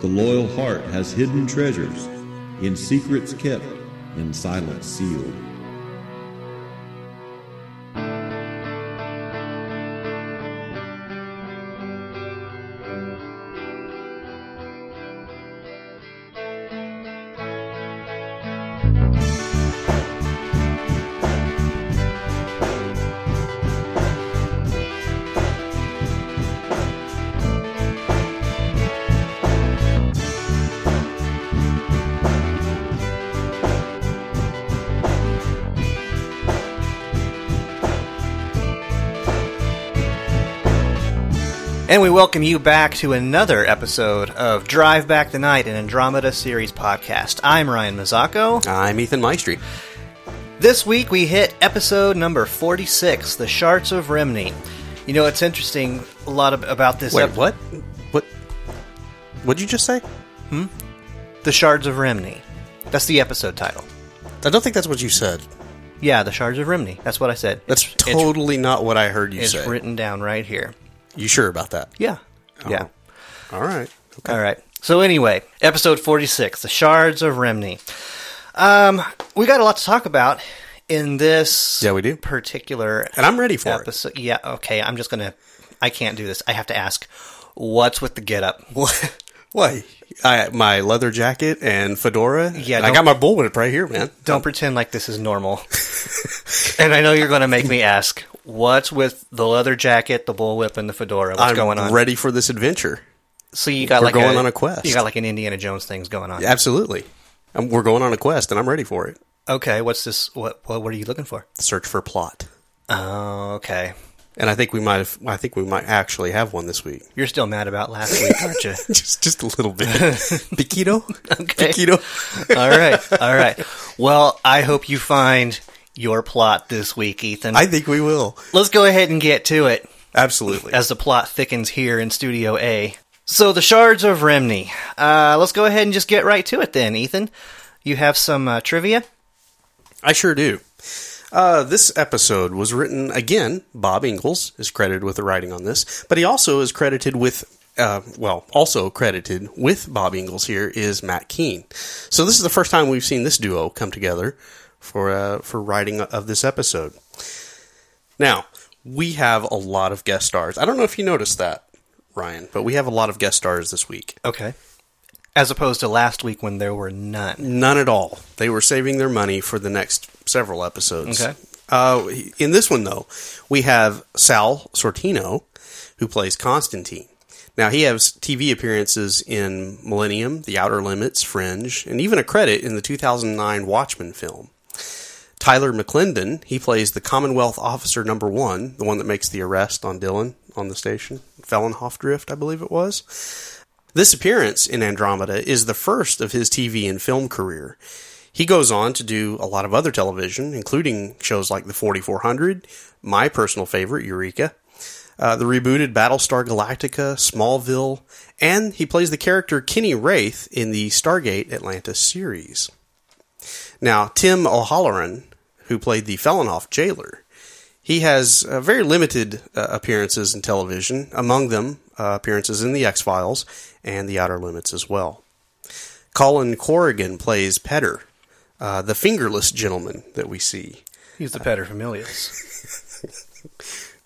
The loyal heart has hidden treasures, in secrets kept, in silence sealed. Welcome you back to another episode of Drive Back the Night, an Andromeda series podcast. I'm Ryan Mazzacco. I'm Ethan Maestri. This week we hit episode number 46, The Shards of Remni. You know, it's interesting a lot of, about this Wait, ep- what? What? What'd you just say? Hmm? The Shards of Remni. That's the episode title. I don't think that's what you said. Yeah, The Shards of Remni. That's what I said. That's It's- it's- totally not what I heard you It's, say. written down right here. You sure about that? Yeah. Yeah. All right. All right. So anyway, episode 46, The Shards of Remni. Um, we got a lot to talk about in this Yeah, we do. particular And I'm ready for it. Yeah, okay. I'm just going to I can't do this. I have to ask what's with the getup? What? Why? I, my leather jacket and fedora. Yeah, I got my bullwhip right here, man. Don't pretend like this is normal. and I know you're going to make me ask what's with the leather jacket, the bullwhip and the fedora? What's I'm going on? ready for this adventure. So you got We're like going on a quest. You got like an Indiana Jones things going on. Absolutely. Um we're going on a quest, and I'm ready for it. Okay, what's this what, what what are you looking for? Search for plot. Oh, okay. And I think we might have. I think we might actually have one this week. You're still mad about last week, aren't you? just, just a little bit. Piquito. Okay. Piquito. all right, all right. Well, I hope you find your plot this week, Ethan. I think we will. Let's go ahead and get to it Absolutely. as the plot thickens here in Studio A. So, the Shards of Remni. Uh, let's go ahead and just get right to it then, Ethan. You have some uh, trivia? I sure do. Uh, this episode was written again. Bob Engels is credited with the writing on this, but he also is credited with, uh, well, also credited with Bob Engels here is Matt Kiene. So this is the first time we've seen this duo come together for uh, for writing of this episode. Now we have a lot of guest stars. I don't know if you noticed that, Ryan, but we have a lot of guest stars this week. Okay. As opposed to last week when there were none. None at all. They were saving their money for the next several episodes. Okay. Uh, in this one, though, we have Sal Sortino, who plays Constantine. Now, he has TV appearances in Millennium, The Outer Limits, Fringe, and even a credit in the 2009 Watchmen film. Tyler McClendon, he plays the Commonwealth Officer Number One, the one that makes the arrest on Dylan on the station, Fellenhoff Drift, I believe it was. This appearance in Andromeda is the first of his TV and film career. He goes on to do a lot of other television, including shows like The 4400, my personal favorite, Eureka, uh, the rebooted Battlestar Galactica, Smallville, and he plays the character Kenny Wraith in the Stargate Atlantis series. Now, Tim O'Halloran, who played the Fellenhoff jailer, he has uh, very limited uh, appearances in television, among them uh, appearances in The X Files and The Outer Limits as well. Colin Corrigan plays Petter, uh, the fingerless gentleman that we see. He's the paterfamilias.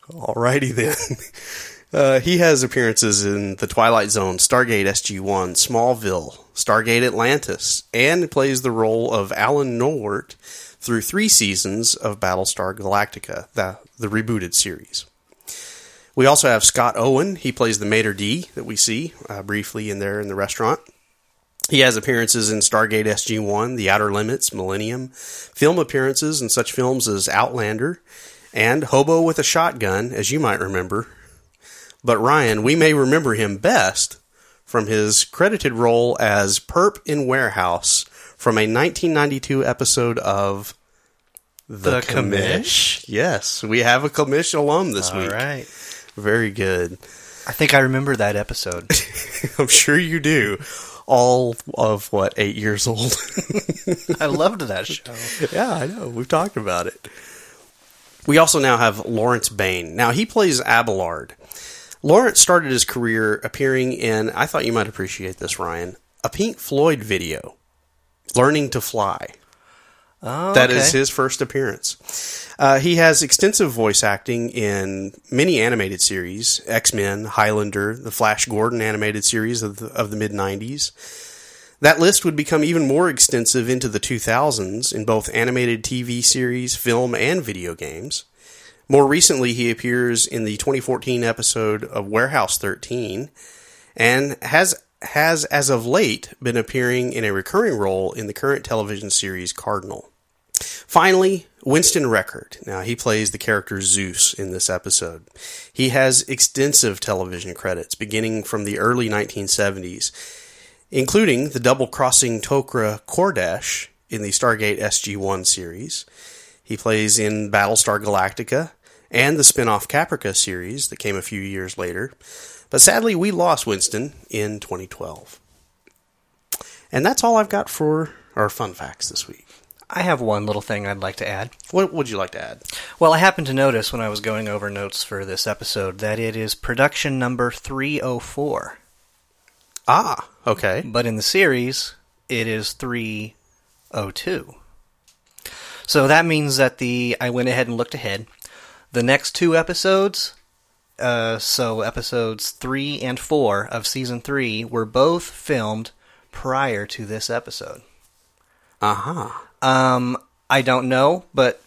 Alrighty then. Uh, he has appearances in The Twilight Zone, Stargate SG-1, Smallville, Stargate Atlantis, and plays the role of Alan Nowert through three seasons of Battlestar Galactica, the, the rebooted series. We also have Scott Owen. He plays the Mater D that we see uh, briefly in there in the restaurant. He has appearances in Stargate SG-1, The Outer Limits, Millennium, film appearances in such films as Outlander, and Hobo with a Shotgun, as you might remember. But Ryan, we may remember him best from his credited role as Perp in Warehouse from a 1992 episode of The Commish? Yes, we have a commish alum this All week. right. Very good. I think I remember that episode. I'm sure you do. All of what eight years old. I loved that show. yeah, I know. We've talked about it. We also now have Lawrence Bayne. Now he plays Abelard. Lawrence started his career appearing in, I thought you might appreciate this, Ryan, a Pink Floyd video, Learning to Fly. Oh, That is okay. his first appearance. Uh, he has extensive voice acting in many animated series X Men, Highlander, the Flash Gordon animated series of the, of the mid 90s. That list would become even more extensive into the 2000s in both animated TV series, film, and video games. More recently, he appears in the 2014 episode of Warehouse 13 and has has as of late been appearing in a recurring role in the current television series Cardinal. Finally, Winston Rekert. Now, he plays the character Zeus in this episode. He has extensive television credits beginning from the early 1970s, including the double crossing Tok'ra Kordash in the Stargate SG 1 series. He plays in Battlestar Galactica and the spin off Caprica series that came a few years later. But sadly, we lost Winston in 2012. And that's all I've got for our fun facts this week. I have one little thing I'd like to add. What would you like to add? Well, I happened to notice when I was going over notes for this episode that it is production number 304. Ah, okay. But in the series, it is 302. So that means that the I went ahead and looked ahead. The next two episodes, uh, so episodes 3 and 4 of season 3 were both filmed prior to this episode. Uh huh. Um, I don't know, but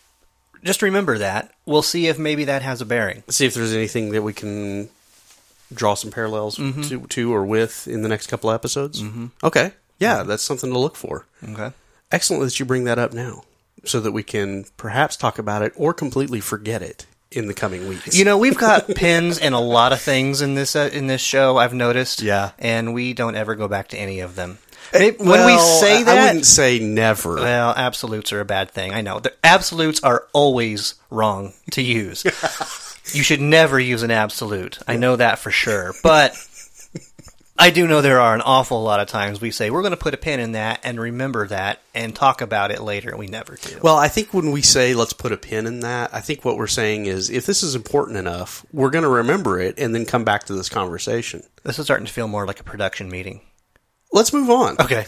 just remember that. We'll see if maybe that has a bearing. See if there's anything that we can draw some parallels to, to or with in the next couple episodes. Mm-hmm. Okay. Yeah, that's something to look for. Okay. Excellent that you bring that up now so that we can perhaps talk about it or completely forget it in the coming weeks. You know, we've got pins and a lot of things in this uh, in this show. I've noticed. Yeah. and we don't ever go back to any of them. Maybe- when we say that, I wouldn't say never. well, absolutes are a bad thing. I know. The absolutes are always wrong to use. you should never use an absolute. I know that for sure. But I do know there are an awful lot of times we say we're going to put a pin in that and remember that and talk about it later, and we never do. Well, I think when we say let's put a pin in that, I think what we're saying is if this is important enough, we're going to remember it and then come back to this conversation. this is starting to feel more like a production meeting. Let's move on. Okay.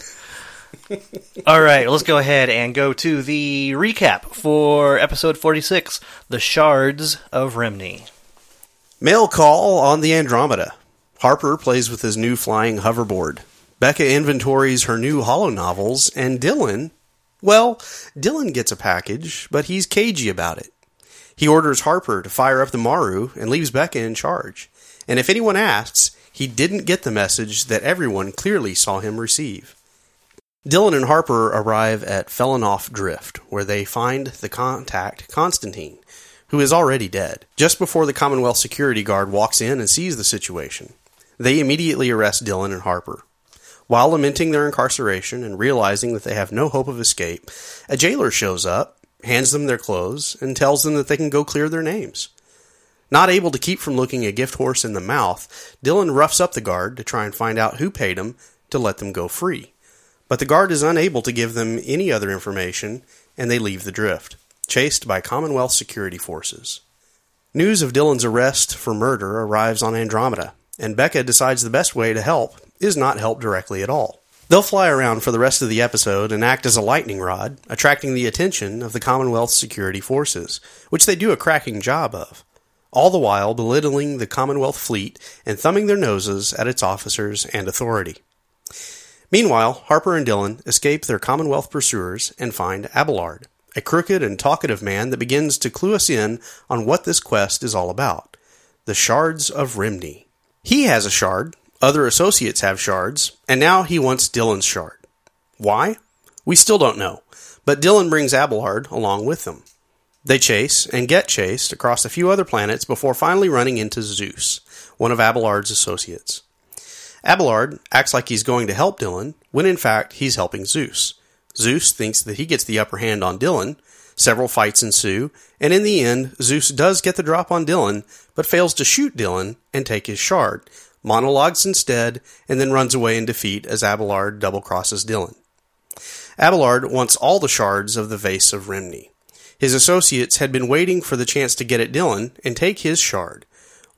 All right, let's go ahead and go to the recap for episode 46 The Shards of Remni. Mail call on the Andromeda. Harper plays with his new flying hoverboard. Beka inventories her new holo novels, and Dylan, well, Dylan gets a package, but he's cagey about it. He orders Harper to fire up the Maru and leaves Beka in charge. And if anyone asks, he didn't get the message that everyone clearly saw him receive. Dylan and Harper arrive at Felinoff Drift, where they find the contact, Constantine, who is already dead, just before the Commonwealth security guard walks in and sees the situation. They immediately arrest Dylan and Harper. While lamenting their incarceration and realizing that they have no hope of escape, a jailer shows up, hands them their clothes, and tells them that they can go clear their names. Not able to keep from looking a gift horse in the mouth, Dylan roughs up the guard to try and find out who paid him to let them go free. But the guard is unable to give them any other information, and they leave the drift, chased by Commonwealth security forces. News of Dylan's arrest for murder arrives on Andromeda, and Beka decides the best way to help is not help directly at all. They'll fly around for the rest of the episode and act as a lightning rod, attracting the attention of the Commonwealth security forces, which they do a cracking job of, all the while belittling the Commonwealth fleet and thumbing their noses at its officers and authority. Meanwhile, Harper and Dylan escape their Commonwealth pursuers and find Abelard, a crooked and talkative man that begins to clue us in on what this quest is all about the Shards of Rimni. He has a shard, other associates have shards, and now he wants Dylan's shard. Why? We still don't know, but Dylan brings Abelard along with them. They chase and get chased across a few other planets before finally running into Zeus, one of Abelard's associates. Abelard acts like he's going to help Dylan, when in fact he's helping Zeus. Zeus thinks that he gets the upper hand on Dylan. Several fights ensue, and in the end, Zeus does get the drop on Dylan, but fails to shoot Dylan and take his shard, monologues instead, and then runs away in defeat as Abelard double crosses Dylan. Abelard wants all the shards of the vase of Rimni. His associates had been waiting for the chance to get at Dylan and take his shard.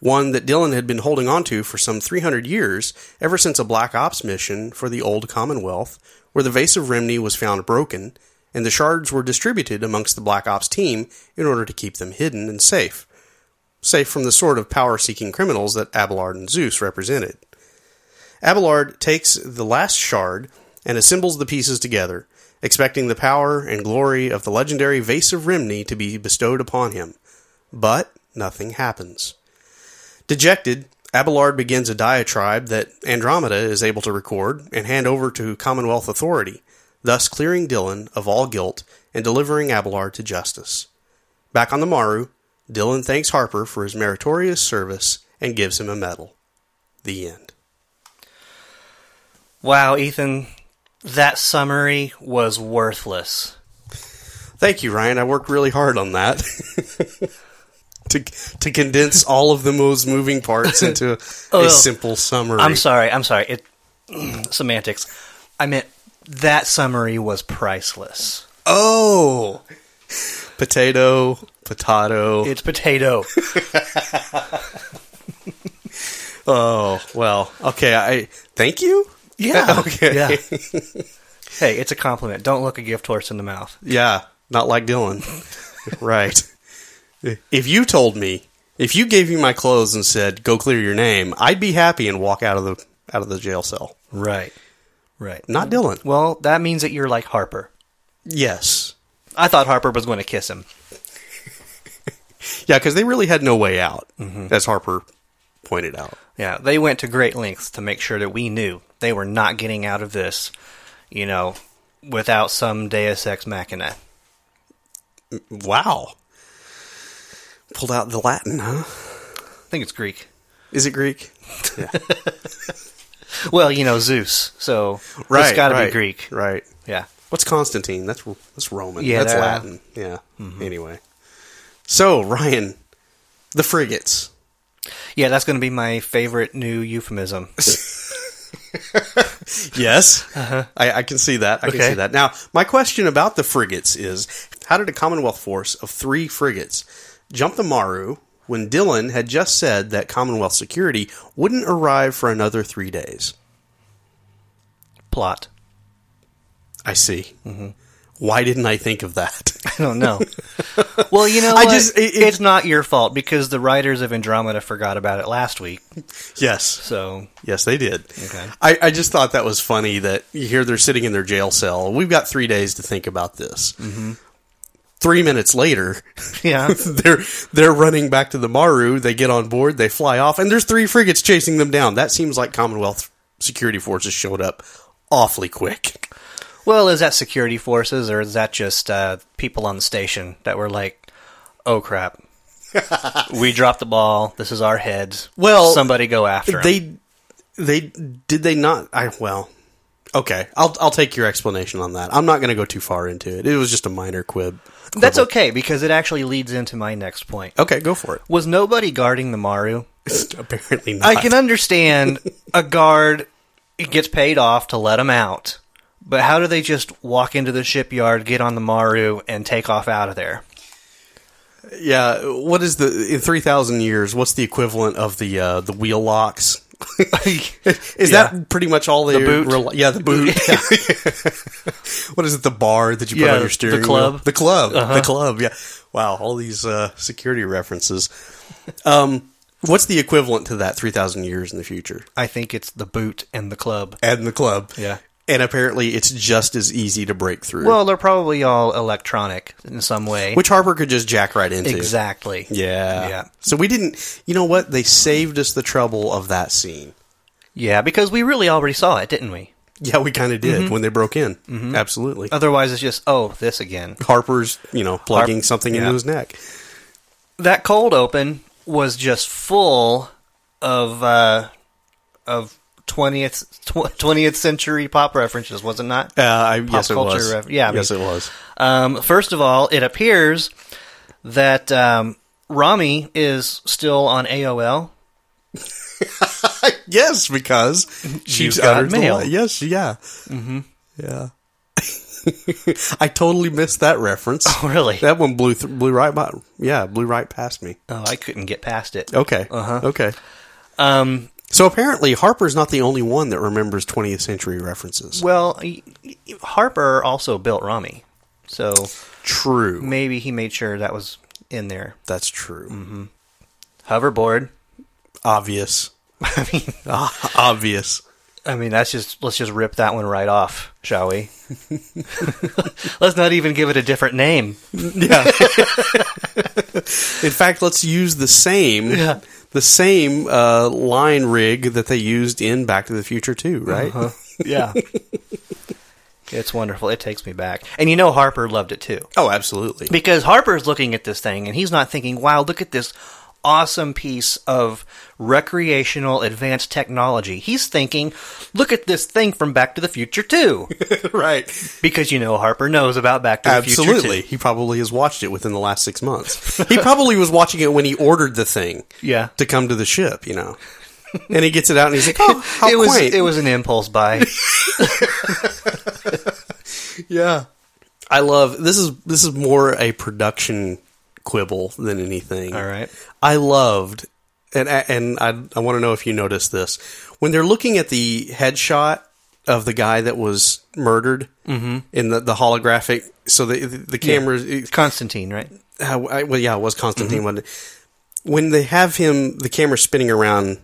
one that Dylan had been holding onto for some 300 years, ever since a Black Ops mission for the old Commonwealth, where the Vase of Rimni was found broken, and the shards were distributed amongst the Black Ops team in order to keep them hidden and safe. Safe from the sort of power seeking criminals that Abelard and Zeus represented. Abelard takes the last shard and assembles the pieces together, expecting the power and glory of the legendary Vase of Rimni to be bestowed upon him. But nothing happens. Dejected, Abelard begins a diatribe that Andromeda is able to record and hand over to Commonwealth authority, thus clearing Dylan of all guilt and delivering Abelard to justice. Back on the Maru, Dylan thanks Harper for his meritorious service and gives him a medal. The end. Wow, Ethan, that summary was worthless. Thank you, Ryan. I worked really hard on that. to to condense all of the most moving parts into a, Oh, a simple summary. I'm sorry, I'm sorry. It semantics. I meant that summary was priceless. Oh, potato, potato. It's potato. oh, well, okay. I thank you. Yeah. Okay. Yeah. hey, it's a compliment. Don't look a gift horse in the mouth. Yeah, not like Dylan. right. If you told me, if you gave me my clothes and said, "Go clear your name," I'd be happy and walk out of the out of the jail cell. Right. Right. Not mm-hmm. Dylan. Well, that means that you're like Harper. Yes. I thought Harper was going to kiss him. Yeah, because they really had no way out, mm-hmm. as Harper pointed out. Yeah, they went to great lengths to make sure that we knew they were not getting out of this, you know, without some Deus Ex Machina. Mm, wow. Pulled out the Latin, huh? I think it's Greek. Is it Greek? Well, you know, Zeus, so Right. it's got to right, be Greek. Right. Yeah. What's Constantine? That's that's Roman. Yeah, that's that- Latin. Yeah. Mm-hmm. Anyway. So Ryan, the frigates. Yeah, that's going to be my favorite new euphemism. Yes, uh-huh. I, I can see that. I can see that. Now, my question about the frigates is: How did a Commonwealth force of three frigates jump the Maru when Dylan had just said that Commonwealth security wouldn't arrive for another three days? Plot. I see. Why didn't I think of that? I don't know. well, you know, I what? just- it- it- it's not your fault because the writers of Andromeda forgot about it last week. yes, So yes, they did. Okay. I, I just thought that was funny that you hear they're sitting in their jail cell. We've got three days to think about this. Mm-hmm. Three minutes later, yeah, they're they're running back to the Maru. They get on board. They fly off, and there's three frigates chasing them down. That seems like Commonwealth security forces showed up awfully quick. Well, is that security forces or is that just uh, people on the station that were like, "Oh crap, we dropped the ball. This is our heads. Well, somebody go after 'em." They they did they not? I well, okay. I'll I'll take your explanation on that. I'm not going to go too far into it. It was just a minor quib. That's okay because it actually leads into my next point. Okay, go for it. Was nobody guarding the Maru? Apparently not. I can understand a guard gets paid off to let him out, but how do they just walk into the shipyard, get on the Maru, and take off out of there? Yeah, what is the in three thousand years? What's the equivalent of the uh, the wheel locks? is Yeah. that pretty much all they? The boot? rel- yeah, the boot. what is it? The bar that you put Yeah, on your steering the club. Uh-huh. wheel? The club. The club. Yeah. Wow, all these uh, security references. Um, what's the equivalent to that? Three thousand years in the future, I think it's the boot and the club. and the club. Yeah. And apparently, it's just as easy to break through. Well, they're probably all electronic in some way. which Harper could just jack right into. exactly? Yeah. Yeah. So we didn't. You know what? They saved us the trouble of that scene. Yeah, because we really already saw it, didn't we? Yeah, we kind of did Mm-hmm. when they broke in. Absolutely. Otherwise, it's just oh, this again. Harper's, you know, plugging Harp- something yeah. into his neck. That cold open was just full of uh, of twentieth twentieth century pop references, was it not? Uh, I, yes, it culture was. ref- yeah, I yes, mean- it was. Um, first of all, it appears that um, Rommie is still on AOL. Yes, because she's got uttered the mail. Yes, yeah, mm-hmm. yeah. I totally missed that reference. Oh, really? That one blew th- blew right by. Yeah, blew right past me. Oh, I couldn't get past it. Okay. Uh-huh. Okay. Um, So apparently Harper's not the only one that remembers 20th century references. well, Harper also built Rommie, so True. maybe he made sure that was in there. That's true. Mm-hmm. Hoverboard. Obvious. I mean, Ah, obvious. I mean, that's just let's just rip that one right off, shall we? let's not even give it a different name. Yeah. In fact, let's use the same Yeah. the same uh, line rig that they used in Back to the Future too, right? Uh-huh. Yeah. it's wonderful. It takes me back. And you know Harper loved it too. Oh, absolutely. Because Harper's looking at this thing and he's not thinking, wow, look at this awesome piece of recreational advanced technology. He's thinking, look at this thing from Back to the Future 2. right. because you know Harper knows about Back to the Future Absolutely. He probably has watched it within the last six months. he probably was watching it when he ordered the thing Yeah. to come to the ship, you know. And he gets it out and he's like, oh, how it was quaint. it was an impulse buy. Yeah. I love this is this is more a production quibble than anything. All right. I loved and and I I want to know if you noticed this. When they're looking at the headshot of the guy that was murdered in the, the holographic so the the, the camera Constantine, right? uh, I- well yeah, it was Constantine it? when they have him the camera spinning around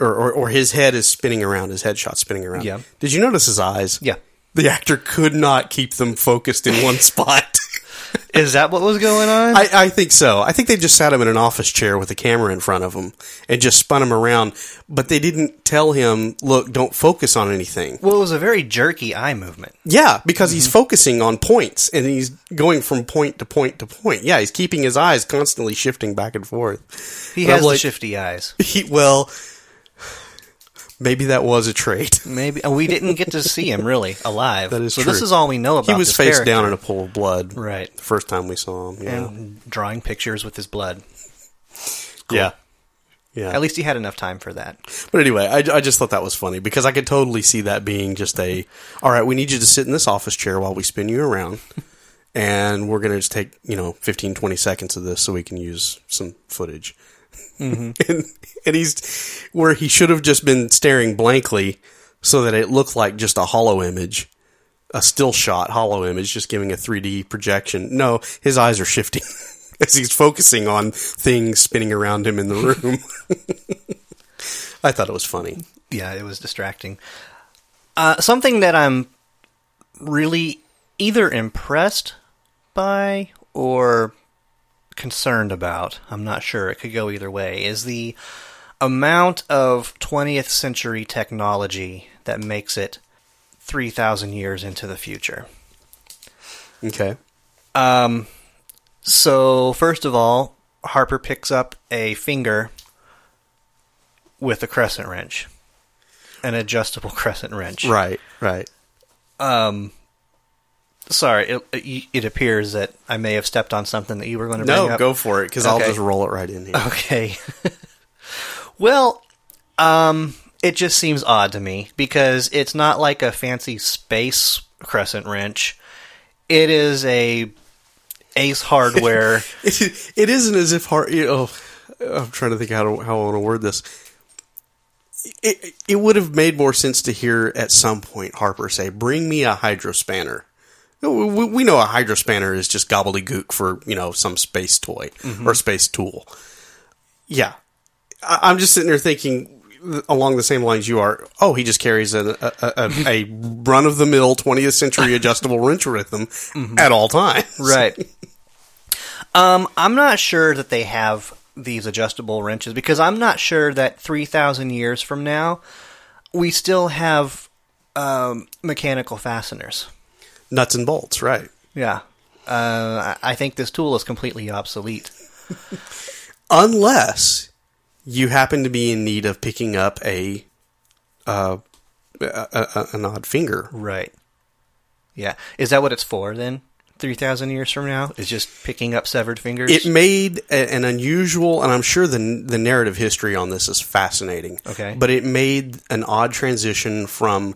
or, or, or his head is spinning around, his headshot spinning around. Yeah. Did you notice his eyes? Yeah. The actor could not keep them focused in one spot. Is that what was going on? I, I think so. I think they just sat him in an office chair with a camera in front of him and just spun him around, but they didn't tell him, look, don't focus on anything. well, it was a very jerky eye movement. Yeah, because Mm-hmm. he's focusing on points and he's going from point to point to point. Yeah, he's keeping his eyes constantly shifting back and forth. He But I'm has the like- shifty eyes. He, well, maybe that was a trait. Maybe we didn't get to see him really alive. That is so true. this is all we know about. He was face character. down in a pool of blood. Right. The first time we saw him. Yeah. and drawing pictures with his blood. Yeah. Yeah. At least he had enough time for that. But anyway, I, I just thought that was funny because I could totally see that being just a, all right, we need you to sit in this office chair while we spin you around. and we're going to just take, you know, 15, 20 seconds of this so we can use some footage. and, and he's where he should have just been staring blankly so that it looked like just a hollow image, a still shot hollow image, just giving a 3D projection. No, his eyes are shifting as he's focusing on things spinning around him in the room. I thought it was funny. Yeah, it was distracting. Uh, something that I'm really either impressed by or concerned about, I'm not sure, it could go either way, is the amount of 20th century technology that makes it 3,000 years into the future. Okay. Um, so first of all, Harper picks up a finger with a crescent wrench, an adjustable crescent wrench. Right, right. Um, sorry, it, it, appears that I may have stepped on something that you were going to bring No, up. go for it because I'll just roll it right in here. Okay. well, um, it just seems odd to me because it's not like a fancy space crescent wrench. It is a Ace Hardware. It, it isn't as if hard. You know, I'm trying to think how to, how I want to word this. It, it would have made more sense to hear at some point Harper say, "Bring me a hydrospanner." We, we- we know a hydrospanner is just gobbledygook for you know some space toy or space tool. Yeah, I, I'm just sitting there thinking along the same lines you are. Oh, he just carries a a, a, a run of the mill 20th century adjustable wrench with him at all times. right. Um, I'm not sure that they have these adjustable wrenches because I'm not sure that 3,000 years from now we still have um, mechanical fasteners. Nuts and bolts, right? Yeah. Uh, I think this tool is completely obsolete. unless you happen to be in need of picking up a, uh, a, a an odd finger. Right. Yeah. Is that what it's for then? 3,000 years from now? Is just picking up severed fingers? It made a, an unusual, and I'm sure the the narrative history on this is fascinating. Okay. but it made an odd transition from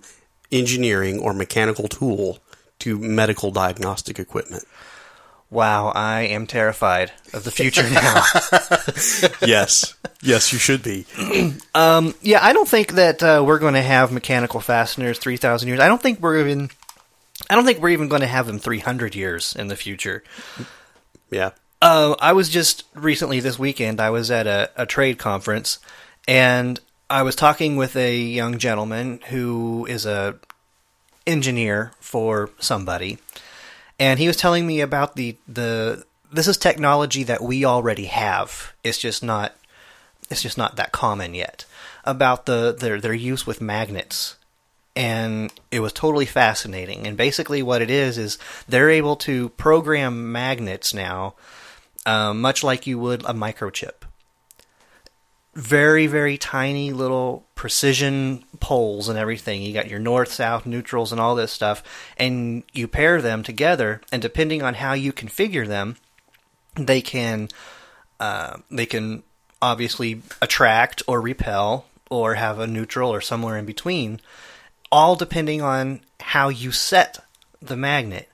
engineering or mechanical tool to medical diagnostic equipment. Wow, I am terrified of the future now. yes, yes, you should be. yeah, I don't think that uh, we're going to have mechanical fasteners three thousand years. I don't think we're even. I don't think we're even going to have them three hundred years in the future. Yeah. Uh, I was just recently this weekend. I was at a, a trade conference, and I was talking with a young gentleman who is a engineer for somebody, and he was telling me about the the this is technology that we already have. It's just not it's just not that common yet. About the their their use with magnets. And it was totally fascinating. And basically, what it is is they're able to program magnets now, um, much like you would a microchip very very tiny little precision poles and everything. You got your north south neutrals and all this stuff and you pair them together and depending on how you configure them they can uh, they can obviously attract or repel or have a neutral or somewhere in between all depending on how you set the magnet.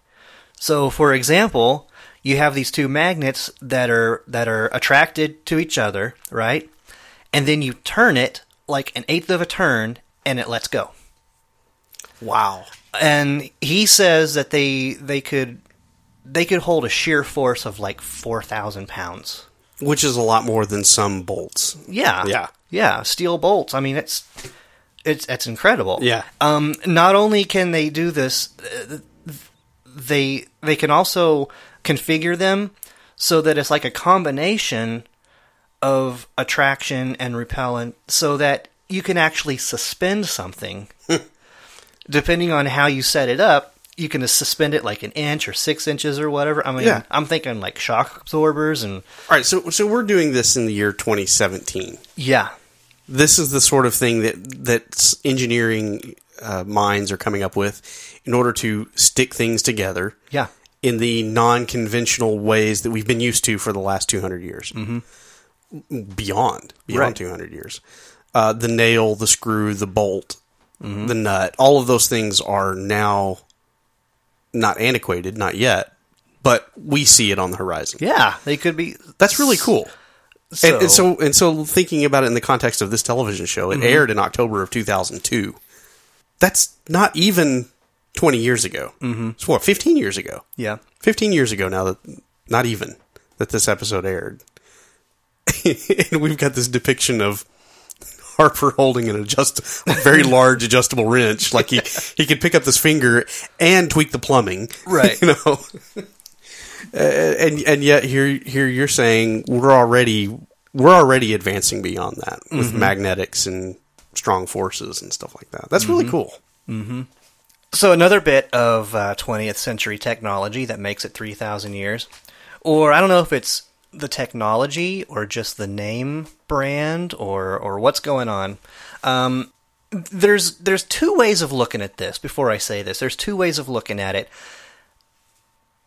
So for example you have these two magnets that are that are attracted to each other right and then you turn it like an eighth of a turn and it lets go. Wow. And he says that they they could they could hold a shear force of like four thousand pounds. Which is a lot more than some bolts. Yeah, Yeah. yeah. Steel bolts. I mean, it's it's it's incredible. Yeah. Um. Not only can they do this, uh, they they can also configure them so that it's like a combination of attraction and repellent so that you can actually suspend something. Depending on how you set it up, you can suspend it like an inch or six inches or whatever. I mean, Yeah. I'm thinking like shock absorbers and All right, so so we're doing this in the year 2017. yeah, This is the sort of thing that that engineering uh, minds are coming up with in order to stick things together yeah, in the non-conventional ways that we've been used to for the last 200 years. Mm-hmm. Beyond beyond Right. 200 years. Uh, the nail, the screw, the bolt, Mm-hmm. the nut, all of those things are now not antiquated, not yet, but we see it on the horizon. yeah. They could be. That's really cool. So, And, and so and so thinking about it in the context of this television show, it aired in October of 2002. That's not even 20 years ago. Mm-hmm. It's what 15 years ago. yeah, 15 years ago now that not even that this episode aired. and we've got this depiction of Harper holding an adjust a very large adjustable wrench like he he could pick up this finger and tweak the plumbing. Right. You know. And and yet here here you're saying we're already we're already advancing beyond that with mm-hmm. magnetics and strong forces and stuff like that. That's really mm-hmm. cool. Mm-hmm. So another bit of uh, 20th century technology that makes it 3,000 years, or I don't know if it's the technology or just the name brand or or what's going on. Um, there's there's two ways of looking at this. Before I say this, there's two ways of looking at it.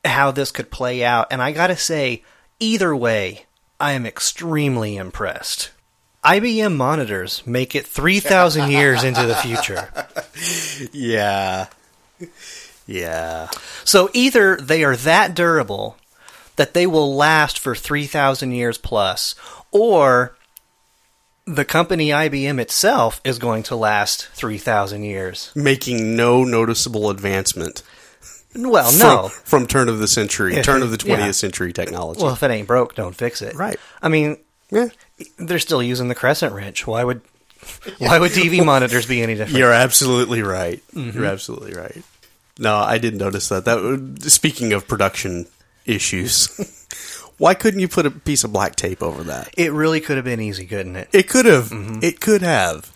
How this could play out, and I gotta say, either way, I am extremely impressed. IBM monitors make it 3,000 years into the future. Yeah. Yeah. So either they are that durable that they will last for 3,000 years plus, or the company IBM itself is going to last 3,000 years. Making no noticeable advancement Well, from, no. from turn of the century, turn of the 20th yeah. century technology. Well, if it ain't broke, don't fix it. Right. I mean, yeah. they're still using the crescent wrench. Why would why would TV monitors be any different? You're absolutely right. Mm-hmm. You're absolutely right. No, I didn't notice that. That speaking of production issues, why couldn't you put a piece of black tape over that? It really could have been easy, couldn't it? It could have. Mm-hmm. It could have.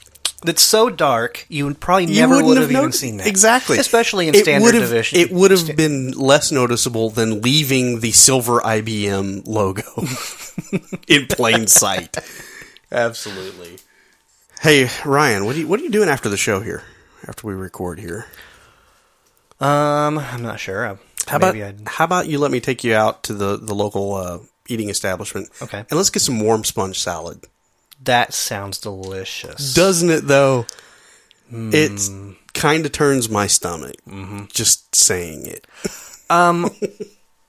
It's so dark, you probably You never would have, even noticed- seen that. Exactly. Especially in It standard have- division. It would have been less noticeable than leaving the silver IBM logo in plain sight. Absolutely. Hey Ryan, what are you what are you doing after the show here? After we record here? Um, I'm not sure. I- How about I'd how about you let me take you out to the the local uh, eating establishment? Okay. And let's get some warm sponge salad. That sounds delicious. Doesn't it though? It kind of turns my stomach just saying it. Um,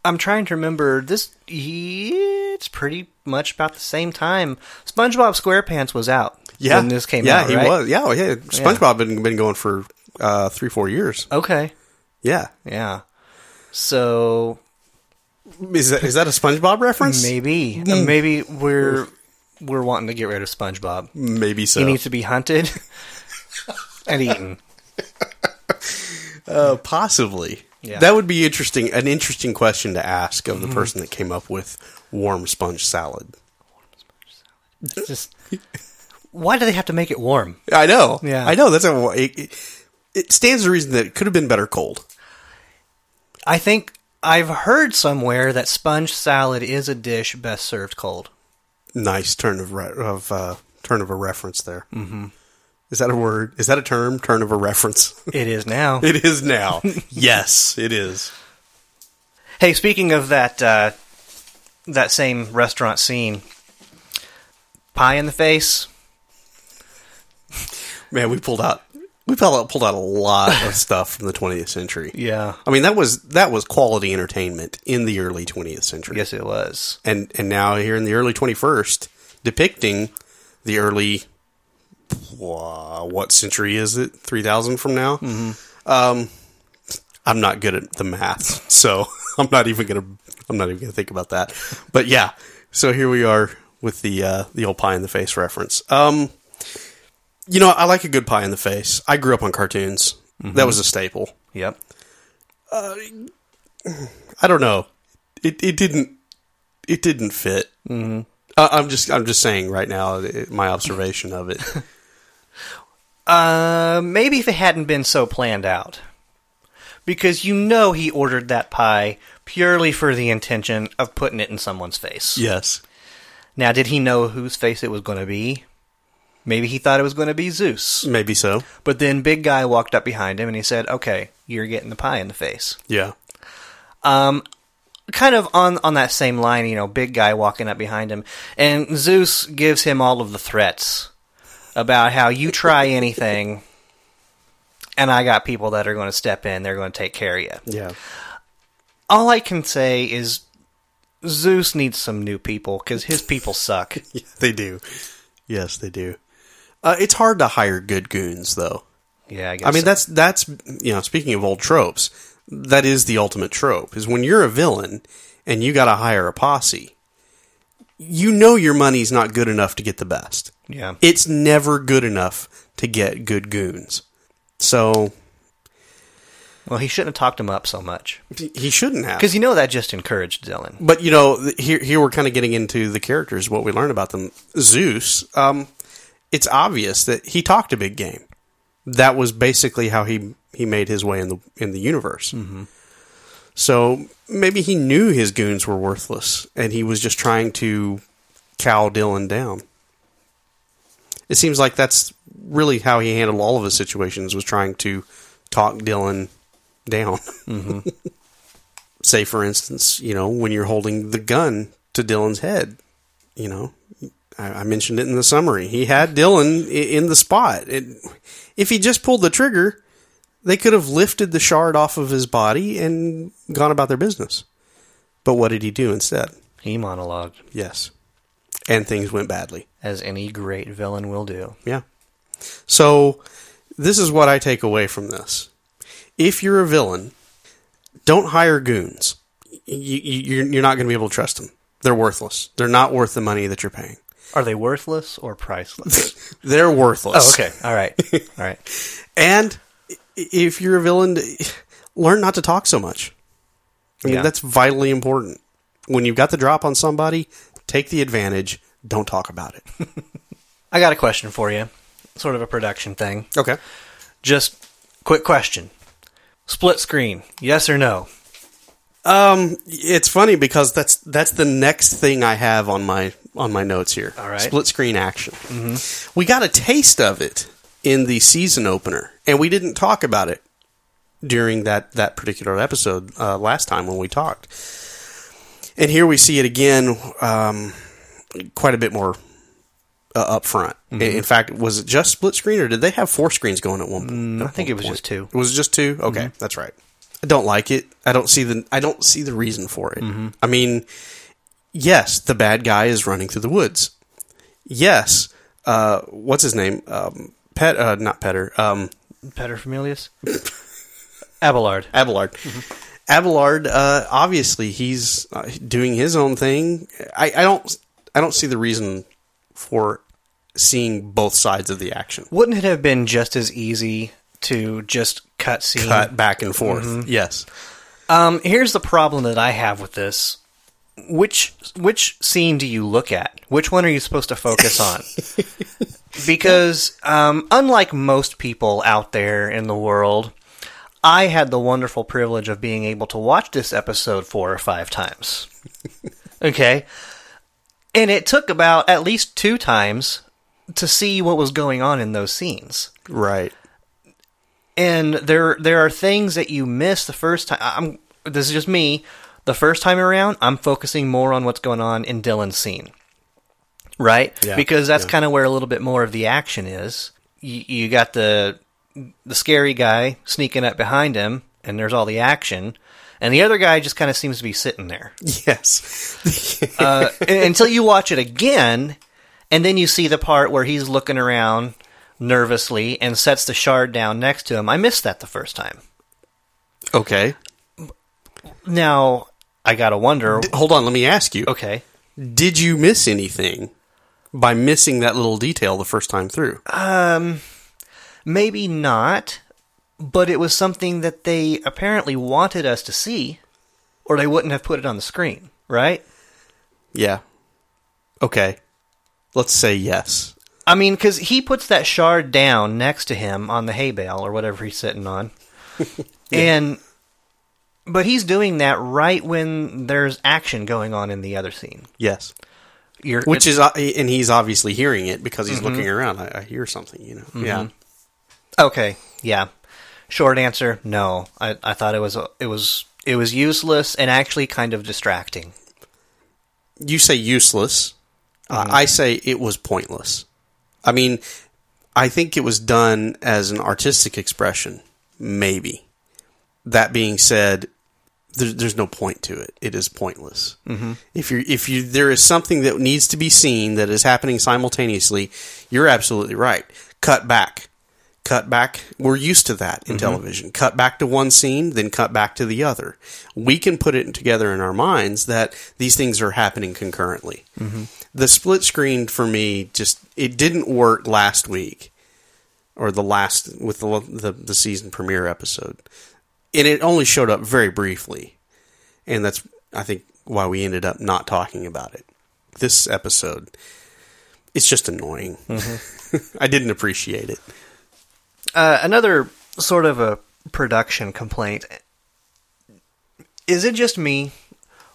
I'm trying to remember this. It's pretty much about the same time SpongeBob SquarePants was out. Yeah, when this came yeah, out. he right? was. Yeah, oh, yeah. SpongeBob been been going for uh, three, four years. Okay, Yeah, yeah. So is that is that a SpongeBob reference? maybe, maybe we're we're wanting to get rid of SpongeBob. Maybe so. He needs to be hunted and eaten. Uh, possibly. Yeah. That would be interesting. An interesting question to ask of the person that came up with warm sponge salad. It's just why do they have to make it warm? I know. Yeah. I know. That's a. It- it stands to reason that it could have been better cold. I think I've heard somewhere that sponge salad is a dish best served cold. Nice turn of re- of uh, turn of a reference there. Mm-hmm. Is that a word? Is that a term? Turn of a reference. It is now. it is now. yes, it is. Hey, speaking of that uh, that same restaurant scene, pie in the face. Man, we pulled out. We pulled out, pulled out a lot of stuff from the 20th century. Yeah, I mean, that was that was quality entertainment in the early 20th century. yes, it was. and and now here in the early 21st, depicting the early wha- what century is it? 3000 from now. Um, I'm not good at the math, so I'm not even gonna I'm not even gonna think about that. But yeah, so here we are with the uh, the old pie in the face reference. Um, you know, I like a good pie in the face. I grew up on cartoons. That was a staple. Yep. I don't know. It it didn't it didn't fit. Mm-hmm. Uh, I'm just I'm just saying right now it, my observation of it. Uh, maybe if it hadn't been so planned out, because you know he ordered that pie purely for the intention of putting it in someone's face. yes. Now, did he know whose face it was going to be? Maybe he thought it was going to be Zeus. Maybe so. But then Big Guy walked up behind him and he said, "Okay, you're getting the pie in the face." Yeah. Um, kind of on on that same line, you know, Big Guy walking up behind him, and Zeus gives him all of the threats about how you try anything, and I got people that are going to step in. They're going to take care of you. Yeah. All I can say is Zeus needs some new people because his people suck. Yeah, they do. Yes, they do. Uh, it's hard to hire good goons, though. Yeah, I guess. I mean, so. that's that's you know, speaking of old tropes, that is the ultimate trope. Is when you're a villain and you got to hire a posse, you know your money's not good enough to get the best. yeah. It's never good enough to get good goons. So Well, he shouldn't have talked him up so much he shouldn't have. because you know that just encouraged Dylan. But you know, here here we're kind of getting into the characters, what we learn about them. Zeus, um, it's obvious that he talked a big game. That was basically how he he made his way in the in the universe. Mm-hmm. So maybe he knew his goons were worthless, and he was just trying to cow Dylan down. It seems like that's really how he handled all of his situations was trying to talk Dylan down. Say, for instance, you know, when you're holding the gun to Dylan's head, you know, I, I mentioned it in the summary. He had Dylan in the spot. It, if he just pulled the trigger, they could have lifted the shard off of his body and gone about their business. But what did he do instead? He monologued, Yes. And things went badly. as any great villain will do. Yeah. So this is what I take away from this. If you're a villain, don't hire goons. You, you, you're not going to be able to trust them. They're worthless. They're not worth the money that you're paying. Are they worthless or priceless? They're worthless. oh, okay. All right. All right. And if you're a villain, learn not to talk so much. I mean, Yeah. that's vitally important. When you've got the drop on somebody, take the advantage. Don't talk about it. I got a question for you. Sort of a production thing. Okay. Just quick question. Split screen, yes or no? Um, it's funny because that's that's the next thing I have on my on my notes here. All right. split screen action. We got a taste of it in the season opener, and we didn't talk about it during that that particular episode uh, last time when we talked. And here we see it again, um, quite a bit more uh, up front. In- In fact, was it just split screen, or did they have four screens going at one? Mm, I think one it was point? just two. It was just two. Okay, that's right. I don't like it. I don't see the. I don't see the reason for it. I mean, yes, the bad guy is running through the woods. Yes, uh, what's his name? Um, Pet, uh, not Petter. Um, Paterfamilias? Abelard. Abelard. Abelard, uh, obviously, he's uh, doing his own thing. I, I don't. I don't see the reason for seeing both sides of the action. Wouldn't it have been just as easy to just cut scene? Cut back and forth. Yes. Um, here's the problem that I have with this. Which which scene do you look at? Which one are you supposed to focus on? because um, unlike most people out there in the world, I had the wonderful privilege of being able to watch this episode four or five times. okay, and it took about at least two times to see what was going on in those scenes Right. and there there are things that you miss the first time. I'm this is just me. The first time around, I'm focusing more on what's going on in Dylan's scene, right? Yeah, because that's yeah. kind of where a little bit more of the action is. You, you got the the scary guy sneaking up behind him, and there's all the action, and the other guy just kind of seems to be sitting there Yes. uh, until you watch it again, and then you see the part where he's looking around nervously and sets the shard down next to him. I missed that the first time. okay. Now I gotta wonder. Hold on. Let me ask you. Okay, Did you miss anything by missing that little detail the first time through? Um, maybe not, but it was something that they apparently wanted us to see, or they wouldn't have put it on the screen, right? Yeah. Okay. Let's say yes. I mean, because he puts that shard down next to him on the hay bale or whatever he's sitting on, and but he's doing that right when there's action going on in the other scene. Yes. You're, Which is, uh, and he's obviously hearing it because he's looking around. I, I hear something, you know. Yeah. Okay, yeah. Short answer: No. I, I thought it was it was it was useless and actually kind of distracting. You say useless. Uh, I say it was pointless. I mean, I think it was done as an artistic expression, maybe. That being said, there, there's no point to it. It is pointless. Mm-hmm. If you if you there is something that needs to be seen that is happening simultaneously, you're absolutely right. Cut back, cut back. We're used to that in television. Cut back to one scene, then cut back to the other. We can put it together in our minds that these things are happening concurrently. The split screen for me just it didn't work last week or the last with the the, the season premiere episode, and it only showed up very briefly, and that's I think why we ended up not talking about it. This episode, it's just annoying. I didn't appreciate it. Uh, another sort of a production complaint. Is it just me,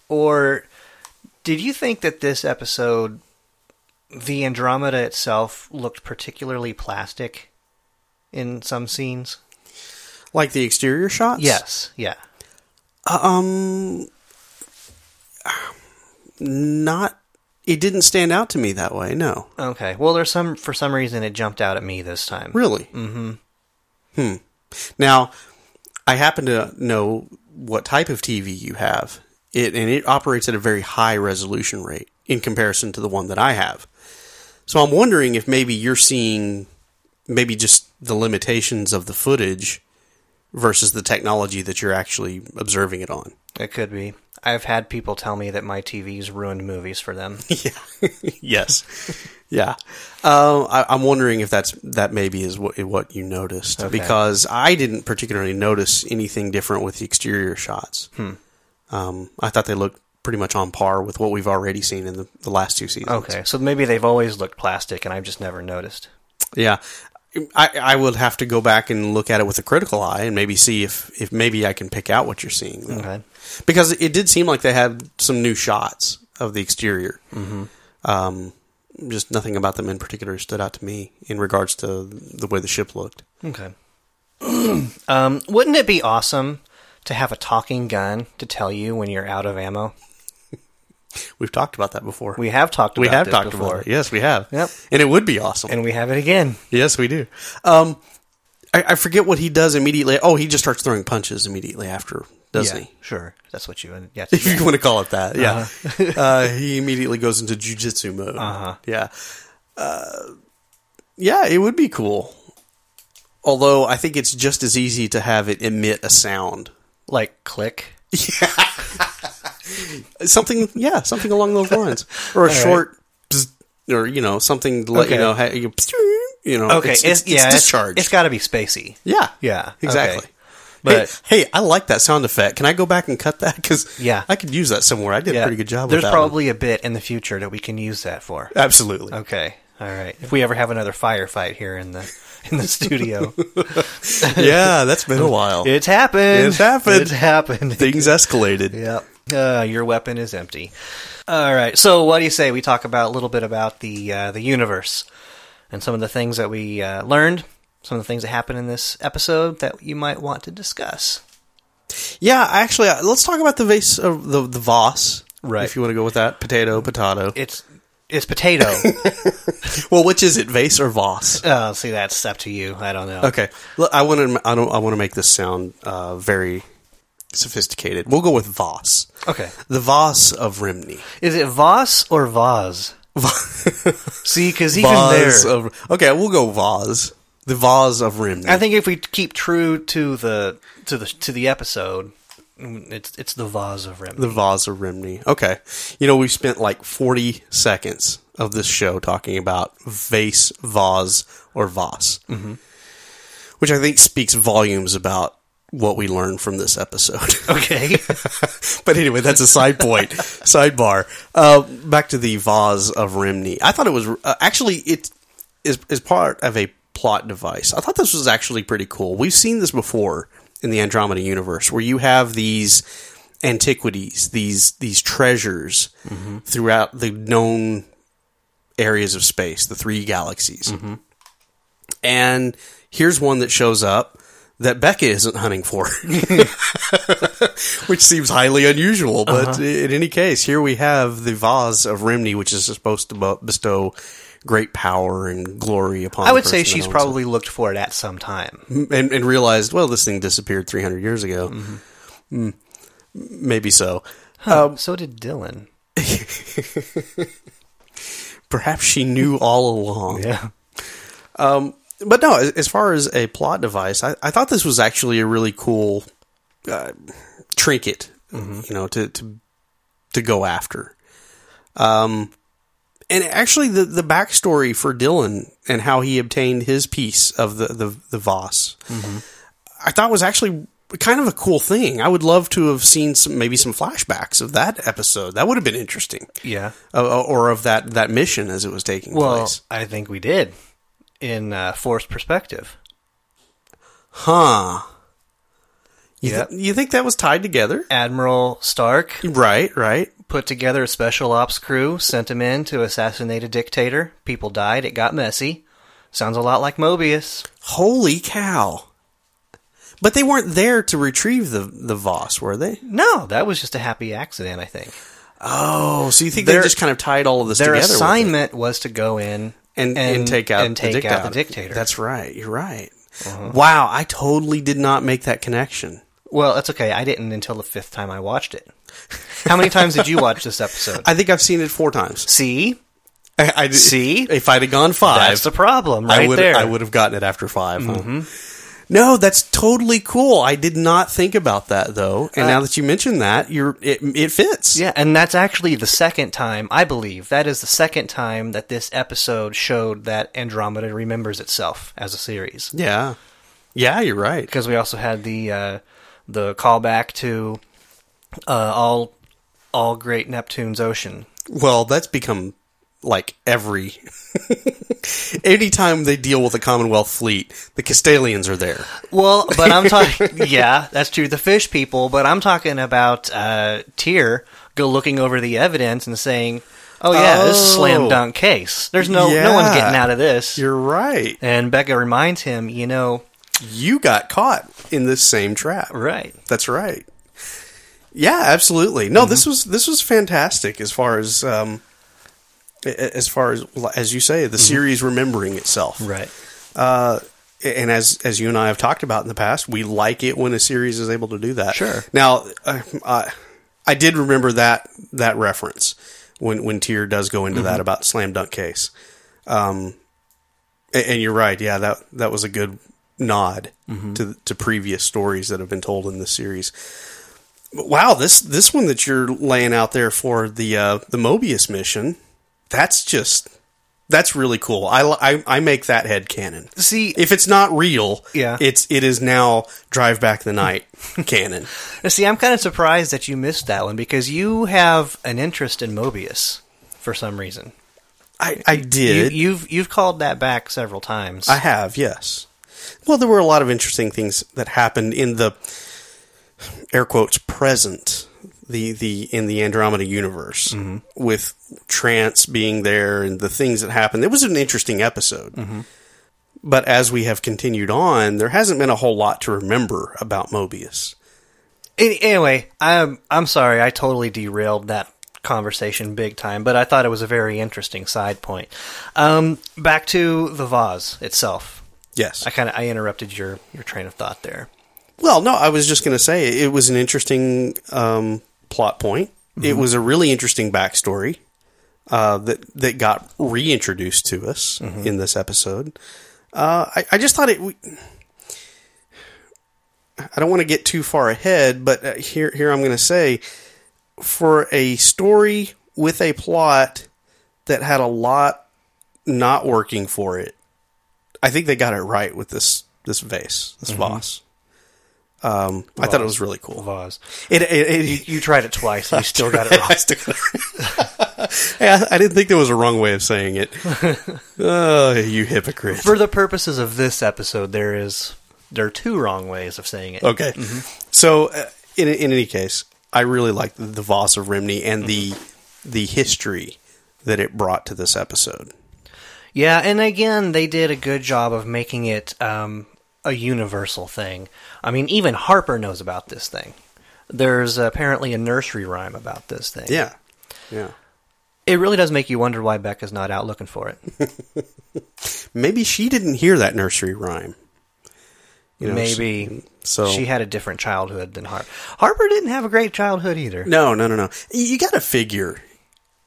or did you think that this episode, the Andromeda itself, looked particularly plastic in some scenes? Like the exterior shots. Yes, yeah. Um, not. It didn't stand out to me that way. No, Okay. Well, there's some for some reason it jumped out at me this time. really. Mm-hmm. Hmm. Now, I happen to know what type of TV you have. It and it operates at a very high resolution rate in comparison to the one that I have. So I'm wondering if maybe you're seeing maybe just the limitations of the footage versus the technology that you're actually observing it on. It could be. I've had people tell me that my TV's ruined movies for them. Yeah. yes. Yeah. Um, I, I'm wondering if that's that maybe is what what you noticed Okay. because I didn't particularly notice anything different with the exterior shots. Um, I thought they looked pretty much on par with what we've already seen in the, the last two seasons. Okay, so maybe they've always looked plastic and I've just never noticed. Yeah. I, I would have to go back and look at it with a critical eye and maybe see if, if maybe I can pick out what you're seeing. though. Okay. Because it did seem like they had some new shots of the exterior. Mm-hmm. Um, just nothing about them in particular stood out to me in regards to the way the ship looked. Okay. um, wouldn't it be awesome to have a talking gun to tell you when you're out of ammo? We've talked about that before. We have talked about we have talked before. about it. Yes, we have. Yep. And it would be awesome. And we have it again. yes, we do. Um, I, I forget what he does immediately. Oh, he just starts throwing punches immediately after, doesn't yeah, he? Sure. That's what you. Yes. If you want to call it that, yeah. uh, he immediately goes into jujitsu mode. Uh-huh. Yeah. Uh, yeah, it would be cool. Although I think it's just as easy to have it emit a sound. like click. Something, yeah, something along those lines. Or a short, bzz, or, you know, something to let Okay. you know, you, you know, Okay. it's, it's, yeah. it's discharged. it's got to be spacey. yeah. Yeah, Exactly. okay. But- hey, hey, I like that sound effect. Can I go back and cut that? Because Yeah. I could use that somewhere. I did Yeah. a pretty good job. There's with that one. probably a bit in the future that we can use that for. absolutely. Okay. All right. If we ever have another firefight here in the in the studio, yeah, that's been a while. it's happened. It's happened. It's happened. Things escalated. Yep. Uh, your weapon is empty. All right. So, what do you say we talk about a little bit about the uh, the universe and some of the things that we uh, learned, some of the things that happened in this episode that you might want to discuss. Yeah, actually, uh, let's talk about the vase of the the Voss. Right. If you want to go with that, potato, potato. It's it's potato. well, which is it, vase or Voss? oh, see, that's up to you. I don't know. Okay, Look, I want to. I don't. I want to make this sound uh, very sophisticated. We'll go with Voss. Okay. The Voss of Rimni. Is it Voss or Vaz? See, because even there, of. Okay, we'll go Vaz. The Vaz of Rimni. I think if we keep true to the to the to the episode, it's it's the vase of Rim. the Vaz of Rimni. Okay, you know we spent like forty seconds of this show talking about vase, vase, or Voss, mm-hmm. which I think speaks volumes about what we learned from this episode. okay. but anyway, that's a side point, sidebar. Uh, back to the vase of Rimni. I thought it was uh, actually it is is part of a plot device. I thought this was actually pretty cool. We've seen this before in the Andromeda universe, where you have these antiquities, these these treasures throughout the known areas of space, the three galaxies. And here's one that shows up that Beka isn't hunting for, which seems highly unusual. But in any case, here we have the vase of Rimni, which is supposed to bestow great power and glory upon. I would say she's probably looked for it at some time. and, and realized, well, this thing disappeared 300 years ago. Mm, maybe so. Um, so did Dylan. Perhaps she knew all along. Yeah. But no, as, far as a plot device, I, I thought this was actually a really cool uh, trinket, you know, to, to to go after. Um, and actually, the the backstory for Dylan and how he obtained his piece of the the, the Voss, I thought was actually kind of a cool thing. I would love to have seen some maybe some flashbacks of that episode. That would have been interesting, Yeah. uh, or of that that mission as it was taking Well, place. I think we did in uh, forced perspective. Huh. You, Yep. th- you think that was tied together? Admiral Stark Right, right. put together a special ops crew, sent him in to assassinate a dictator. People died. It got messy. Sounds a lot like Mobius. Holy cow. But they weren't there to retrieve the, the Voss, were they? No, that was just a happy accident, I think. Oh, so you think Their- they just kind of tied all of this Their together? it? assignment was to go in and, and, take out and take the out the dictator. That's right. You're right. Uh-huh. Wow, I totally did not make that connection. well, that's okay. I didn't until the fifth time I watched it. How many times did you watch this episode? I think I've seen it four times. See, I, I, See? if I'd have gone five, that's the problem, I right would there. I would have gotten it after 5 huh? Mm-hmm. No, that's totally cool. I did not think about that though, and now that you mention that, you're it, it fits. Yeah, and that's actually the second time, I believe, that is the second time that this episode showed that Andromeda remembers itself as a series. yeah, yeah. You're right. Because we also had the uh, the callback to uh, all all Great Neptune's Ocean. Well, that's become like every. Anytime they deal with a Commonwealth fleet, the Castalians are there. Well, but I'm talking. yeah, that's true. The fish people, but I'm talking about uh, Tyr go looking over the evidence and saying, "Oh yeah, this is a slam Oh. dunk case. There's no no one's getting out of this." You're right. and Beka reminds him, you know, You got caught in this same trap. right? That's right. Yeah, absolutely. No, this was this was fantastic as far as um, as far as as you say, the series remembering itself. Right. Uh, and as as you and I have talked about in the past, we like it when a series is able to do that. Sure. Now, uh, I I did remember that that reference when when Tyr does go into that about slam dunk case. Um, and, and you're right. Yeah, that that was a good nod to to previous stories that have been told in this series. But wow, this this one that you're laying out there for the uh, the Mobius mission, that's just that's really cool. I, I, I make that head canon. See, If it's not real, Yeah. it's it is now Drive Back the Night canon. see, I'm kind of surprised that you missed that one because you have an interest in Mobius for some reason. I I You, did. you've you've called that back several times. I have, yes. Well, there were a lot of interesting things that happened in the air quotes present the the in the Andromeda universe with Trance being there and the things that happened. It was an interesting episode. But as we have continued on, there hasn't been a whole lot to remember about Mobius. Anyway, I'm I'm sorry. I totally derailed that conversation big time, but I thought it was a very interesting side point. Um, back to the vase itself. Yes. I kind of I interrupted your your train of thought there. Well, no, I was just going to say it was an interesting um, plot point. It was a really interesting backstory uh, that that got reintroduced to us in this episode. Uh, I, I just thought it. we- I don't want to get too far ahead, but uh, here here I'm going to say for a story with a plot that had a lot not working for it, I think they got it right with this this vase, this vase. Um, I thought it was really cool. Vase. It, it, it, You tried it twice. and You still got it wrong. I, still Hey, I, I didn't think there was a wrong way of saying it. oh, you hypocrite. For the purposes of this episode, there is there are two wrong ways of saying it. Okay. So, uh, in, in any case, I really liked the, the Voss of Rimni and the the history that it brought to this episode. Yeah, and again, they did a good job of making it um, a universal thing. I mean, even Harper knows about this thing. There's apparently a nursery rhyme about this thing. Yeah. Yeah. It really does make you wonder why Beka's not out looking for it. Maybe she didn't hear that nursery rhyme. You know, Maybe So she had a different childhood than Harper. Harper didn't have a great childhood either. No, no, no, no. You got to figure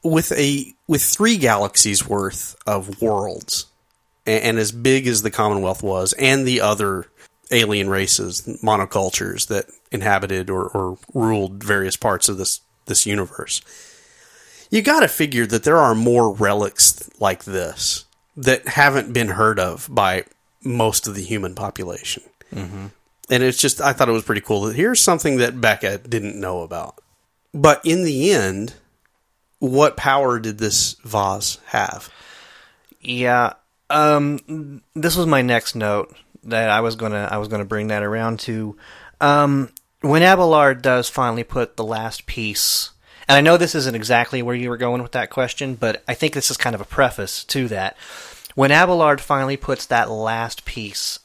with a with three galaxies worth of worlds, and, and as big as the Commonwealth was, and the other alien races, monocultures that inhabited or, or ruled various parts of this this universe. You got to figure that there are more relics like this that haven't been heard of by most of the human population. Mm-hmm. And it's just, I thought it was pretty cool that here's something that Beka didn't know about. But in the end, what power did this vase have? Yeah. Um this was my next note that I was gonna I was gonna bring that around to. Um when Abelard does finally put the last piece and I know this isn't exactly where you were going with that question, but I think this is kind of a preface to that. When Abelard finally puts that last piece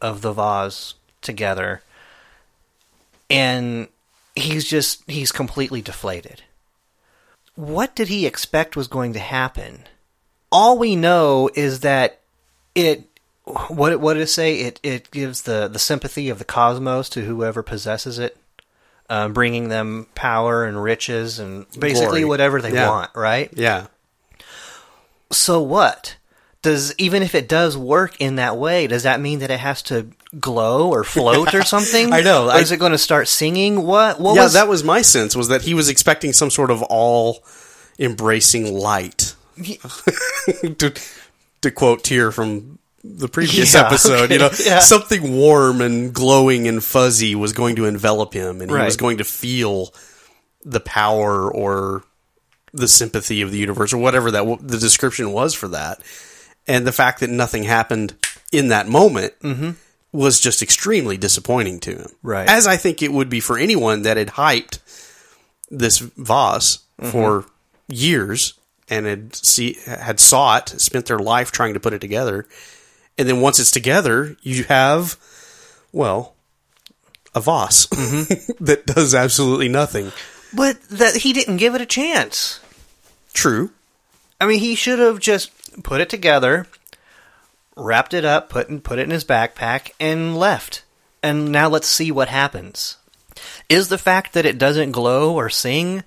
of the vase together and he's just he's completely deflated. What did he expect was going to happen? All we know is that it what what did it say? It it gives the the sympathy of the cosmos to whoever possesses it, um, bringing them power and riches and basically Glory. whatever they Yeah. want. Right. Yeah. So what? Does even if it does work in that way, does that mean that it has to glow or float or something? I know. Or I- is it going to start singing? What? What yeah, was that was my sense was that he was expecting some sort of all embracing light. to, to quote Tyr from the previous Yeah, episode, you know, yeah. something warm and glowing and fuzzy was going to envelop him and he was going to feel the power or the sympathy of the universe or whatever that w- the description was for that. And the fact that nothing happened in that moment mm-hmm. was just extremely disappointing to him. Right. As I think it would be for anyone that had hyped this vase mm-hmm. for years and had see had sought, spent their life trying to put it together. And then once it's together, you have well, a Voss Mm-hmm. that does absolutely nothing. But that he didn't give it a chance. True. I mean, he should have just put it together, wrapped it up, put put it in his backpack, and left. And now let's see what happens. Is the fact that it doesn't glow or sing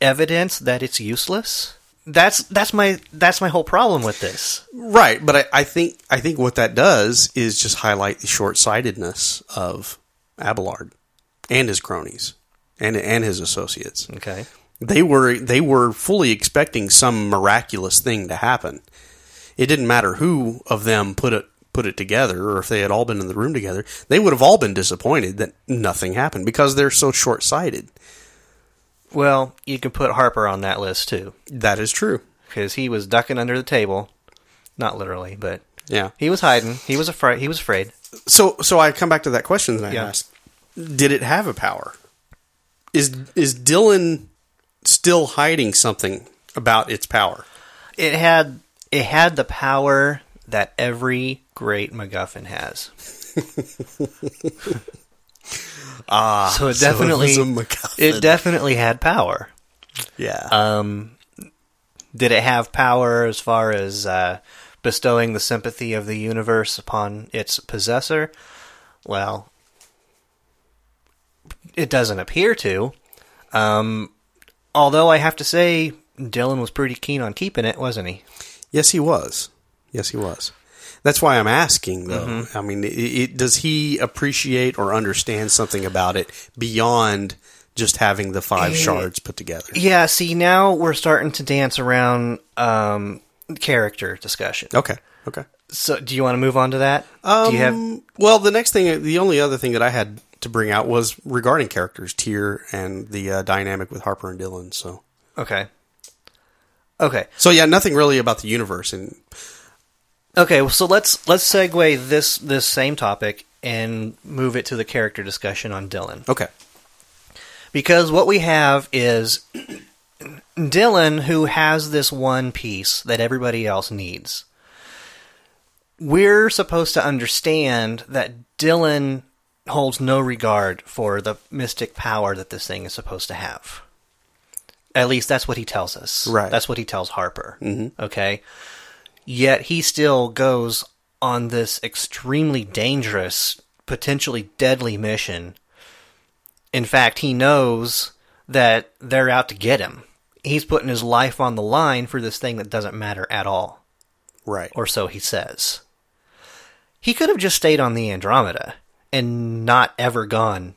evidence that it's useless? That's that's my that's my whole problem with this. Right, but I, I think I think what that does is just highlight the short sightedness of Abelard and his cronies and and his associates. Okay. They were they were fully expecting some miraculous thing to happen. It didn't matter who of them put it put it together or if they had all been in the room together. They would have all been disappointed that nothing happened because they're so short sighted. Well, you can put Harper on that list too, That is true. because he was ducking under the table, not literally, but Yeah. he was hiding. He was afraid. He was afraid. So so I come back to that question that I Yeah. asked. Did it have a power? Is is Dylan still hiding something about its power? It had it had the power that every great MacGuffin has. Ah, So it so it definitely a MacGuffin. it definitely had power. yeah. Um, did it have power as far as uh, bestowing the sympathy of the universe upon its possessor? Well, it doesn't appear to. Um, although I have to say, Dylan was pretty keen on keeping it, wasn't he? yes, he was. Yes, he was. That's why I'm asking, though. Mm-hmm. I mean, it, it, does he appreciate or understand something about it beyond just having the five Eh, shards put together? Yeah. See, now we're starting to dance around um, character discussion. Okay. Okay. So, do you want to move on to that? Um, do you have? Well, the next thing, the only other thing that I had to bring out was regarding characters, Tyr, and the uh, dynamic with Harper and Dylan. So, Okay. Okay. so yeah, nothing really about the universe, and Okay, well, so let's let's segue this this same topic and move it to the character discussion on Dylan. okay, Because what we have is Dylan who has this one piece that everybody else needs. We're supposed to understand that Dylan holds no regard for the mystic power that this thing is supposed to have. At least that's what he tells us. Right. That's what he tells Harper. Mm-hmm. Okay. Yet he still goes on this extremely dangerous, potentially deadly mission. In fact, he knows that they're out to get him. He's putting his life on the line for this thing that doesn't matter at all, right, or so he says. He could have just stayed on the Andromeda and not ever gone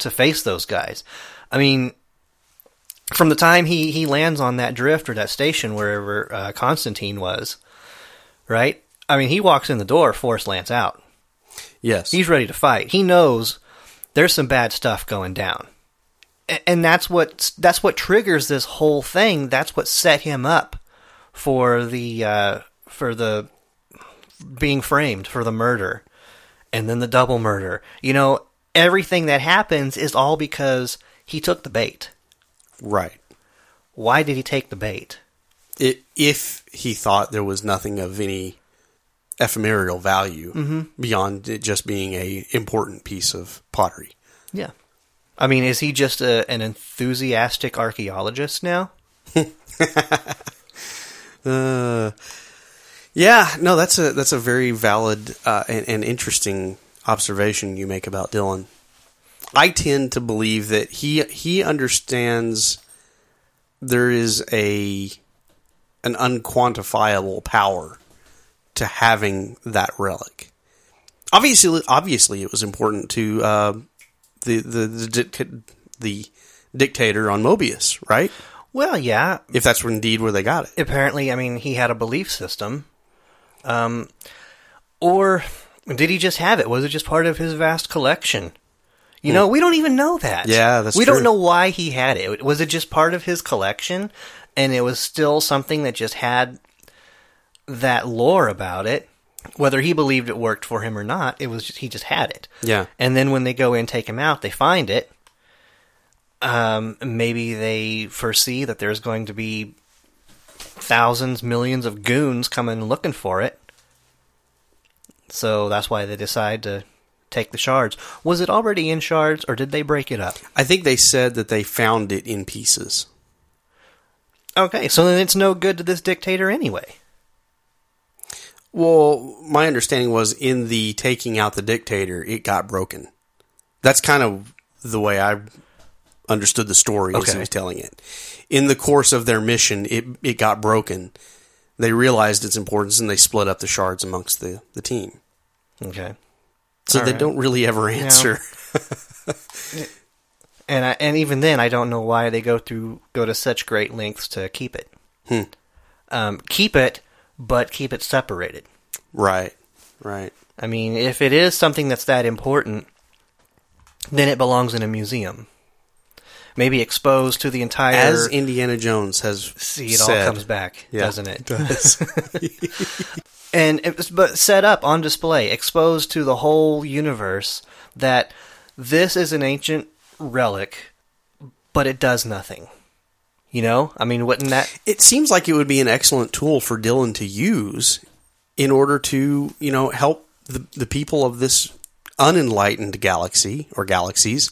to face those guys. I mean, from the time he, he lands on that drift or that station wherever uh, Constantine was, right? I mean, he walks in the door, force lance out. yes, He's ready to fight. He knows there's some bad stuff going down. A- And that's what that's what triggers this whole thing. That's what set him up for the uh, for the being framed for the murder and then the double murder. You know, everything that happens is all because he took the bait. Right. Why did he take the bait? It, if he thought there was nothing of any ephemeral value Mm-hmm. beyond it just being a important piece of pottery. Yeah. I mean, is he just a, an enthusiastic archaeologist now? Uh, yeah, no, that's a that's a very valid uh, and, and interesting observation you make about Dylan. I tend to believe that he he understands there is a an unquantifiable power to having that relic. Obviously, obviously, it was important to uh, the the the, the dictator on Mobius, right? Well, yeah, If that's indeed where they got it. apparently, I mean, he had a belief system. Um, or did he just have it? Was it just part of his vast collection? You know, we don't even know that. Yeah, that's it. We true. don't know why he had it. Was it just part of his collection, and it was still something that just had that lore about it? Whether he believed it worked for him or not, it was just, he just had it. Yeah. And then when they go in and take him out, they find it. Um, maybe they foresee that there's going to be thousands, millions of goons coming looking for it. So that's why they decide to take the shards. Was it already in shards, or did they break it up? I think they said that they found it in pieces. Okay, so then it's no good to this dictator anyway. Well, my understanding was in the taking out the dictator, it got broken. That's kind of the way I understood the story as Okay. he was telling it. In the course of their mission, it it got broken. They realized its importance and they split up the shards amongst the, the team. Okay. So All they right. don't really ever answer. And I, and even then, I don't know why they go through go to such great lengths to keep it. Hmm. Um, keep it, but keep it separated. Right. Right. I mean, if it is something that's that important, then it belongs in a museum. Maybe exposed to the entire. As Indiana Jones has see, it said, all comes back, Yeah, doesn't it? it does. and it but set up on display, exposed to the whole universe. That this is an ancient relic, but it does nothing. You know, I mean, wouldn't that? it seems like it would be an excellent tool for Dylan to use in order to, you know, help the, the people of this unenlightened galaxy or galaxies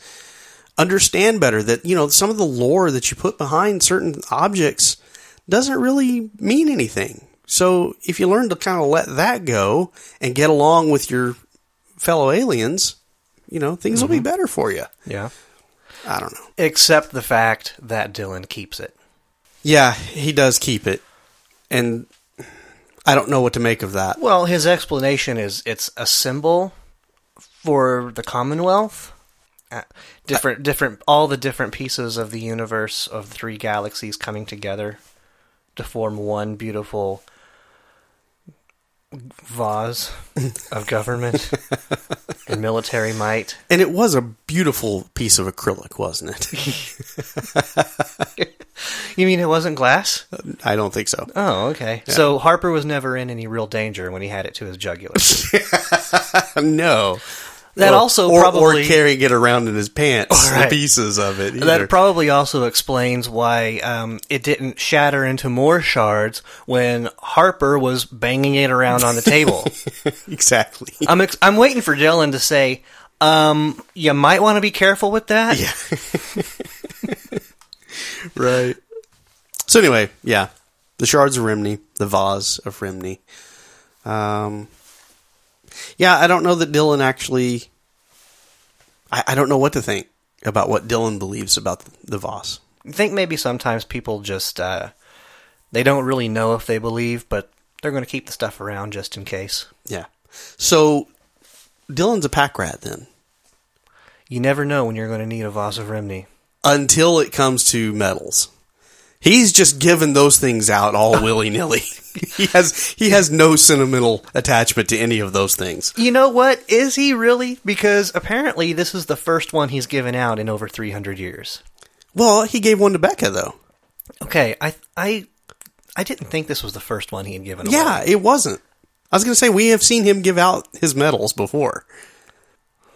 understand better that, you know, some of the lore that you put behind certain objects doesn't really mean anything. So if you learn to kind of let that go and get along with your fellow aliens, you know, things will be better for you. Yeah. I don't know. Except the fact that Dylan keeps it. Yeah, he does keep it. And I don't know what to make of that. Well, his explanation is it's a symbol for the Commonwealth. Uh, different, different, all the different pieces of the universe of three galaxies coming together to form one beautiful vase of government and military might. And it was a beautiful piece of acrylic, wasn't it? You mean it wasn't glass? Uh, I don't think so. Oh, okay. So Harper was never in any real danger when he had it to his jugular. no. That Or- also or, probably or carrying it around in his pants, Right. the pieces of it. either. That probably also explains why um, it didn't shatter into more shards when Harper was banging it around on the table. exactly. I'm ex- I'm waiting for Dylan to say, um, "You might want to be careful with that." Yeah. right. So anyway, yeah, the shards of Rimni, the vase of Rimni. Um, yeah, I don't know that Dylan actually. I, I don't know what to think about what Dylan believes about the Voss. I think maybe sometimes people just uh, they don't really know if they believe, but they're going to keep the stuff around just in case. Yeah. So Dylan's a pack rat then, You never know when you're going to need a Voss of Rimni. until it comes to metals. He's just given those things out all willy nilly. he has he has no sentimental attachment to any of those things. You know what? Is he really? Because apparently this is the first one he's given out in over 300 years. Well, he gave one to Beka though. Okay, I I I didn't think this was the first one he had given away. Yeah, it wasn't. I was going to say we have seen him give out his medals before.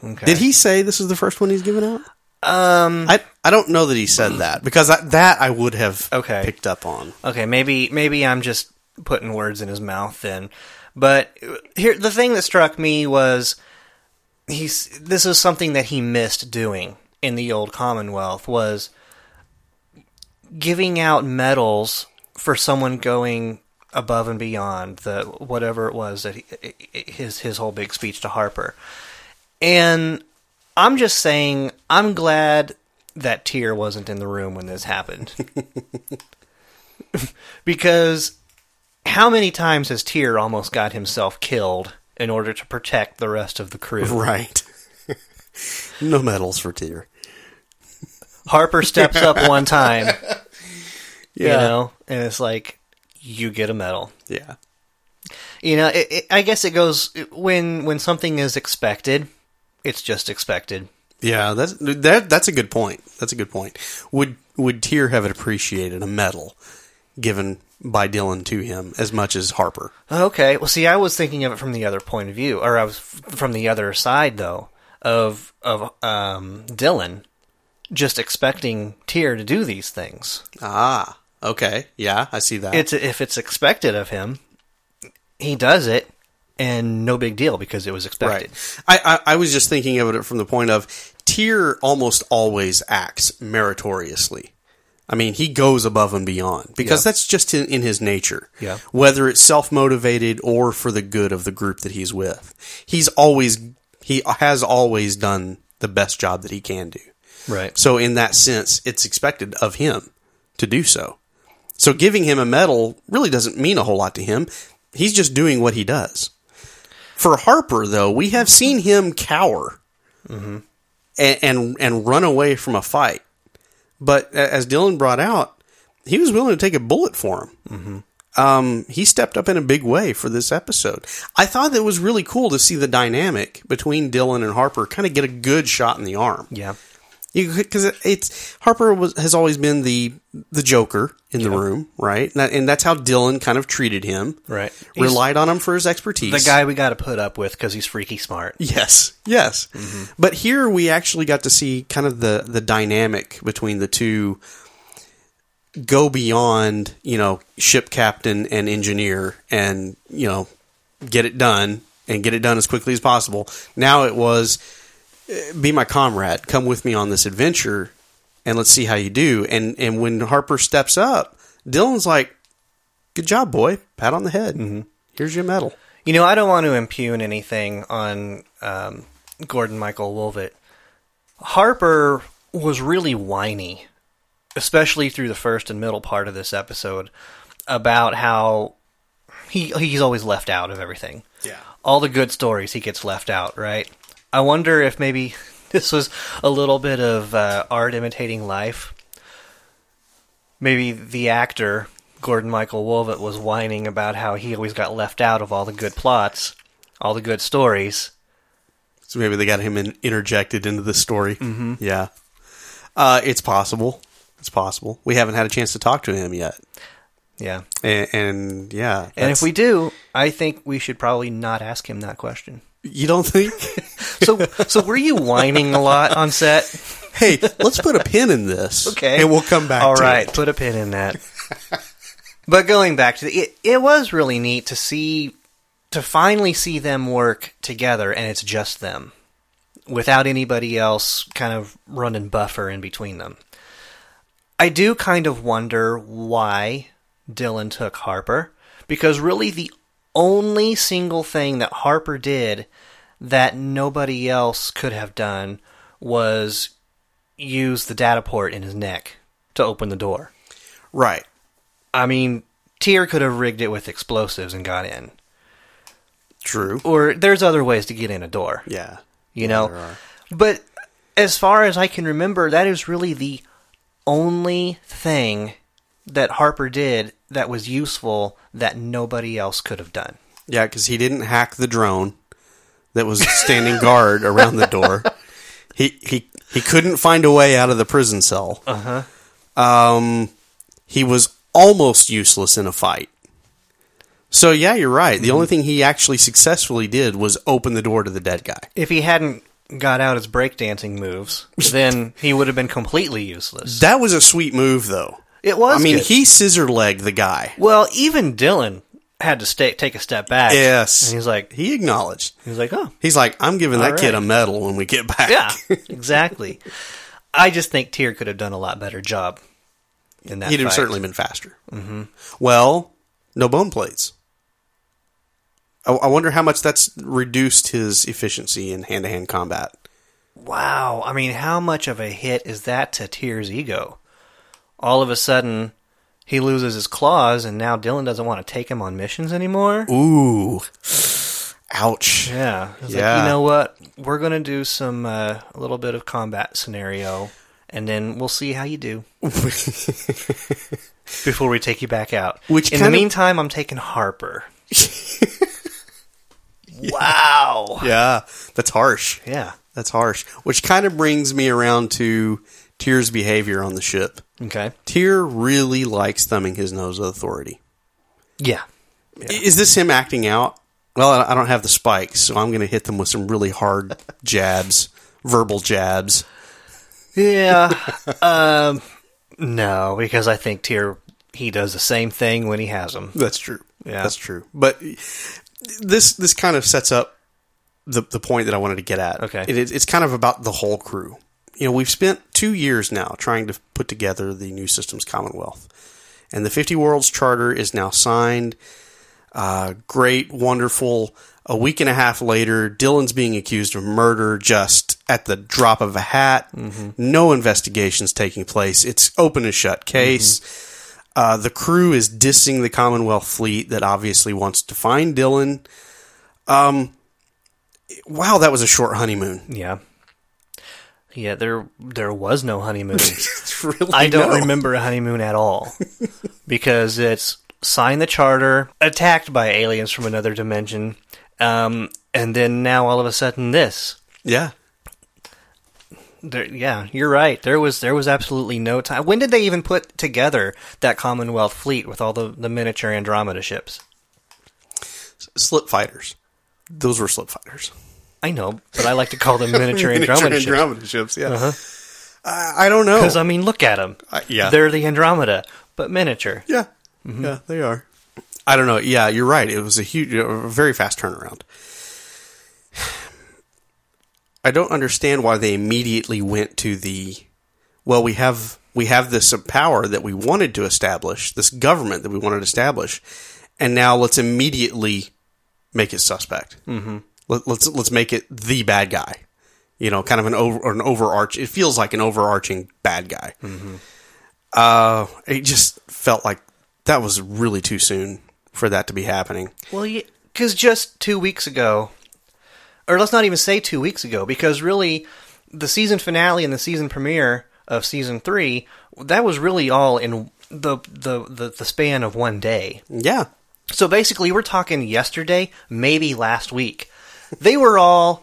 Okay. Did he say this is the first one he's given out? Um. I I don't know that he said that because I, that I would have Okay. picked up on. Okay, maybe maybe I'm just putting words in his mouth then. But here the thing that struck me was he's this is something that he missed doing in the old Commonwealth was giving out medals for someone going above and beyond the whatever it was that he, his his whole big speech to Harper. And I'm just saying I'm glad that Tyr wasn't in the room when this happened. because how many times has Tyr almost got himself killed in order to protect the rest of the crew? Right. no medals for Tyr. Harper steps up one time, you know, and it's like you get a medal. Yeah. You know, it, it, I guess it goes when when something is expected, it's just expected. Yeah, that's that. That's a good point. That's a good point. Would would Tyr have appreciated a medal given by Dylan to him as much as Harper? Okay. Well, see, I was thinking of it from the other point of view, or I was f- from the other side, though, of of um, Dylan just expecting Tyr to do these things. Ah, okay, yeah, I see that. It's if it's expected of him, he does it, and no big deal because it was expected. Right. I, I, I was just thinking of it from the point of Tyr almost always acts meritoriously. I mean, he goes above and beyond because Yeah. that's just in, in his nature. Yeah. Whether it's self motivated or for the good of the group that he's with, he's always he has always done the best job that he can do. Right. So in that sense, it's expected of him to do so. So giving him a medal really doesn't mean a whole lot to him. He's just doing what he does. For Harper, though, we have seen him cower and, and and run away from a fight. But as Dylan brought out, he was willing to take a bullet for him. Um, he stepped up in a big way for this episode. I thought that was really cool to see the dynamic between Dylan and Harper kind of get a good shot in the arm Yeah. Because it's Harper was has always been the the Joker in the room, right? And, that, and that's how Dylan kind of treated him, Right. He's Relied on him for his expertise. the guy we got to put up with because he's freaky smart. Yes, yes. Mm-hmm. But here we actually got to see kind of the the dynamic between the two go beyond, you know, ship captain and engineer and, you know, get it done and get it done as quickly as possible. Now it was be my comrade, come with me on this adventure and let's see how you do. And and when Harper steps up, Dylan's like, "Good job, boy. Pat on the head. And here's your medal." You know, I don't want to impugn anything on um, Gordon Michael Woolvett. Harper was really whiny, especially through the first and middle part of this episode, about how he he's always left out of everything. Yeah. All the good stories he gets left out, right? I wonder if maybe this was a little bit of uh, art imitating life. Maybe the actor Gordon Michael Woolvett was whining about how he always got left out of all the good plots, all the good stories. So maybe they got him in, interjected into the story. Mm-hmm. Yeah, uh, it's possible. It's possible. We haven't had a chance to talk to him yet, Yeah. and, and yeah. And if we do, I think we should probably not ask him that question. You don't think, So, so were you whining a lot on set? hey, let's put a pin in this, Okay. and we'll come back. All to right, it. put a pin in that. but going back to the, it, it was really neat to see, to finally see them work together, and it's just them, without anybody else kind of running buffer in between them. I do kind of wonder why Dylan took Harper, because really the only single thing that Harper did that nobody else could have done was use the data port in his neck to open the door. Right. I mean, Tyr could have rigged it with explosives and got in. True. Or there's other ways to get in a door, Yeah. you Yeah, know. But as far as I can remember, that is really the only thing that Harper did that was useful that nobody else could have done. Yeah, because he didn't hack the drone that was standing guard around the door. He he he couldn't find a way out of the prison cell. Uh huh. Um, he was almost useless in a fight. So yeah, you're right. The only thing he actually successfully did was open the door to the dead guy. If he hadn't got out his breakdancing moves, then he would have been completely useless. That was a sweet move, though. It was. I mean, good. he scissor legged the guy. Well, even Dylan had to stay, take a step back. Yes, and he's like, he acknowledged. he's like, oh, He's like, I'm giving that All kid a medal when we get back. yeah, exactly. I just think Tyr could have done a lot better job in that. He'd have certainly been faster. Mm-hmm. Well, no bone plates. I, I wonder how much that's reduced his efficiency in hand to hand combat. Wow. I mean, how much of a hit is that to Tyr's ego? All of a sudden, he loses his claws, and now Dylan doesn't want to take him on missions anymore. Ooh, ouch. Yeah. He's like, Yeah. you know what? We're going to do some, uh, a little bit of combat scenario, and then we'll see how you do before we take you back out. Which In the of- meantime, I'm taking Harper. wow. yeah, that's harsh. Yeah. That's harsh. Which kind of brings me around to Tyr's behavior on the ship. Okay. Tyr really likes thumbing his nose with authority. Yeah. I- Is this him acting out? Well, I I don't have the spikes, so I'm going to hit them with some really hard jabs, verbal jabs. Yeah. um, no, because I think Tyr he does the same thing when he has them. That's true. Yeah. That's true. But this this kind of sets up the the point that I wanted to get at. Okay. It, it's kind of about the whole crew. You know, we've spent two years now trying to put together the new systems Commonwealth, and the 50 Worlds Charter is now signed. Uh, great, wonderful. A week and a half later, Dylan's being accused of murder just at the drop of a hat. No investigations taking place. It's open and shut case. Uh, the crew is dissing the Commonwealth fleet that obviously wants to find Dylan. Um, wow, that was a short honeymoon. Yeah. Yeah, there there was no honeymoon. Really I don't no. remember a honeymoon at all. because it's sign the charter, attacked by aliens from another dimension, um, and then now all of a sudden this. Yeah, There, yeah, you're right. There was there was absolutely no time. When did they even put together that Commonwealth fleet with all the, the miniature Andromeda ships? slip fighters. Those were slip fighters. I know, but I like to call them miniature Andromeda ships. Andromeda ships. Yeah, I, I don't know. Because I mean, look at them. Uh, yeah. they're the Andromeda, but miniature. Yeah, Mm-hmm. yeah, they are. I don't know. Yeah, you're right. It was a huge, a very fast turnaround. I don't understand why they immediately went to the. Well, we have we have this power that we wanted to establish, this government that we wanted to establish, and now let's immediately make it suspect. Mm-hmm. Let, let's let's make it the bad guy. You know, kind of an over an overarch. It feels like an overarching bad guy. Uh, it just felt like that was really too soon for that to be happening. Well, because just two weeks ago, or let's not even say two weeks ago, because really, the season finale and the season premiere of season three, that was really all in the the the, the span of one day. Yeah, So basically, we're talking yesterday, maybe last week. They were all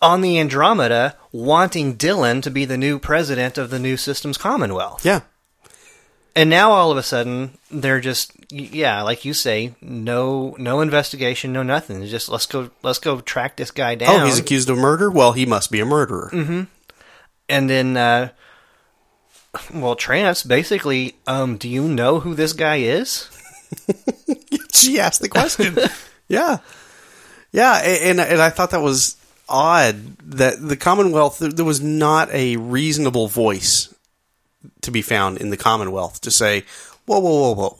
on the Andromeda wanting Dylan to be the new president of the new Systems Commonwealth. yeah, And now all of a sudden they're just yeah, like you say, no no investigation, no nothing. It's Just let's go let's go track this guy down. Oh, he's accused of murder. Well, he must be a murderer. and then uh well, Trance basically, um, do you know who this guy is? She asked the question. yeah, yeah, and and I thought that was odd that the Commonwealth there, was not a reasonable voice to be found in the Commonwealth to say, whoa, whoa, whoa, whoa,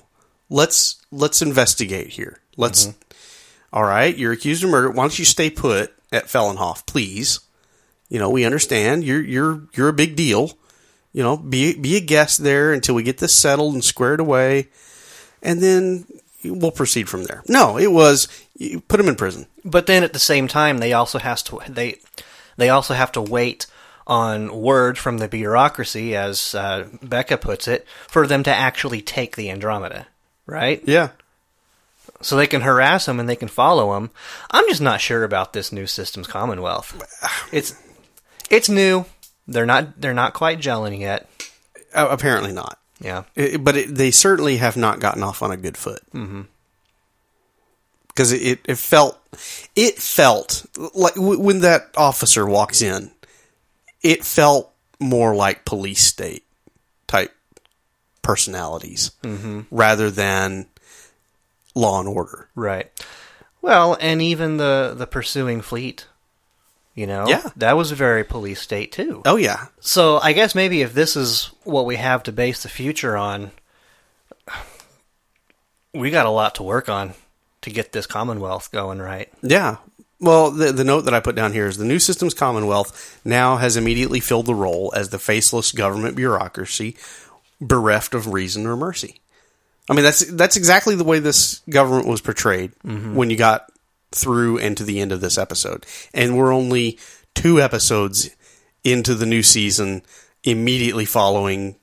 let's let's investigate here. Let's. Mm-hmm. All right, you're accused of murder. Why don't you stay put at Fellenhof, please? You know, we understand you're you're you're a big deal. You know, be be a guest there until we get this settled and squared away, and then we'll proceed from there. No, it was you put him in prison. But then at the same time, they also has to they they also have to wait on word from the bureaucracy, as uh, Beka puts it, for them to actually take the Andromeda, right? Yeah, So they can harass them and they can follow them. I'm just not sure about this new systems Commonwealth. It's it's new. They're not they're not quite gelling yet. uh, apparently not. Yeah. It- but it, they certainly have not gotten off on a good foot. Mm-hmm. Because it, it, it felt, it felt like w- when that officer walks in, it felt more like police state type personalities mm-hmm. rather than law and order. Right. Well, and even the the pursuing fleet, you know, Yeah. that was a very police state too. Oh yeah, So I guess maybe if this is what we have to base the future on, we got a lot to work on to get this Commonwealth going right. Yeah. Well, the, the note that I put down here is the new systems Commonwealth now has immediately filled the role as the faceless government bureaucracy bereft of reason or mercy. I mean, that's that's exactly the way this government was portrayed mm-hmm. when you got through and to the end of this episode, and we're only two episodes into the new season, immediately following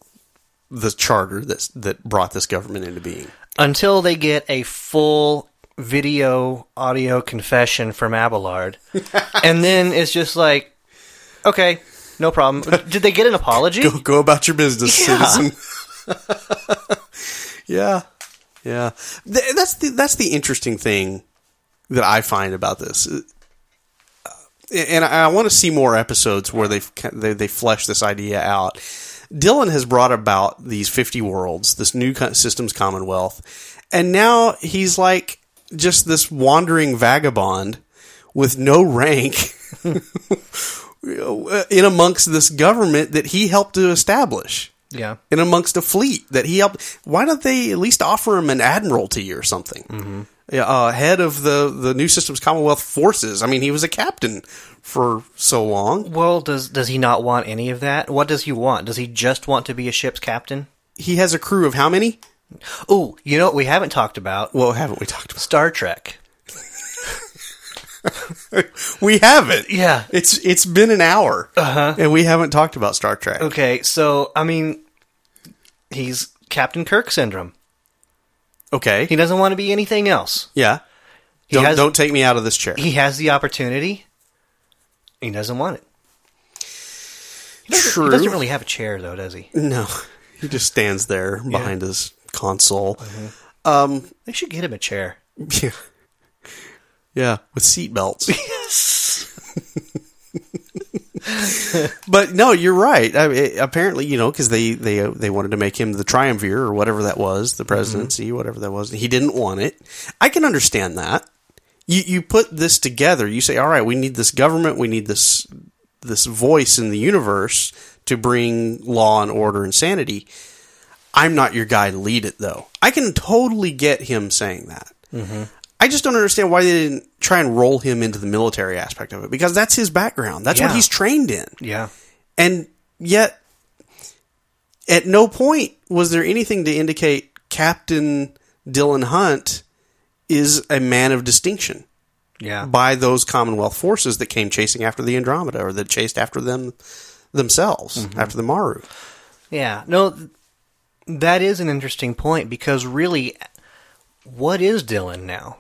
the charter that that brought this government into being. Until they get a full video audio confession from Abelard. and then it's just like, okay, no problem. Did they get an apology? go, go about your business, Yeah. citizen. yeah, yeah. Th- that's the that's the interesting thing that I find about this, Uh, and I, I want to see more episodes where they they they flesh this idea out. Dylan has brought about these fifty worlds, this new systems commonwealth, and now he's like just this wandering vagabond with no rank in amongst this government that he helped to establish. Yeah. In amongst a fleet that he helped. Why don't they at least offer him an admiralty or something? Mm-hmm. Yeah, uh, head of the the New Systems Commonwealth forces. I mean, he was a captain for so long. Well, does does he not want any of that? What does he want? Does he just want to be a ship's captain? He has a crew of how many? Oh, you know what we haven't talked about? Well, haven't we talked about? Star Trek. We haven't. Yeah. It's it's been an hour, uh-huh. and we haven't talked about Star Trek. Okay, so I mean, he's Captain Kirk syndrome. Okay, He doesn't want to be anything else. yeah. He Don't has don't take me out of this chair. he has the opportunity. He doesn't want it. He doesn't, True. He doesn't really have a chair though, does he? No, he just stands there behind his console. Um, They should get him a chair. yeah, yeah, with seat belts. but no, you're right. I mean, apparently, you know, because they they uh, they wanted to make him the triumvir or whatever that was, the presidency, mm-hmm. whatever that was. He didn't want it. I can understand that. You you put this together. You say, all right, we need this government. We need this this voice in the universe to bring law and order and sanity. I'm not your guy to lead it, though. I can totally get him saying that. Mm-hmm. I just don't understand why they didn't try and roll him into the military aspect of it because that's his background. That's what he's trained in. Yeah. And yet, at no point was there anything to indicate Captain Dylan Hunt is a man of distinction Yeah. by those Commonwealth forces that came chasing after the Andromeda or that chased after them themselves, mm-hmm. after the Maru. Yeah. No, that is an interesting point because really, what is Dylan now?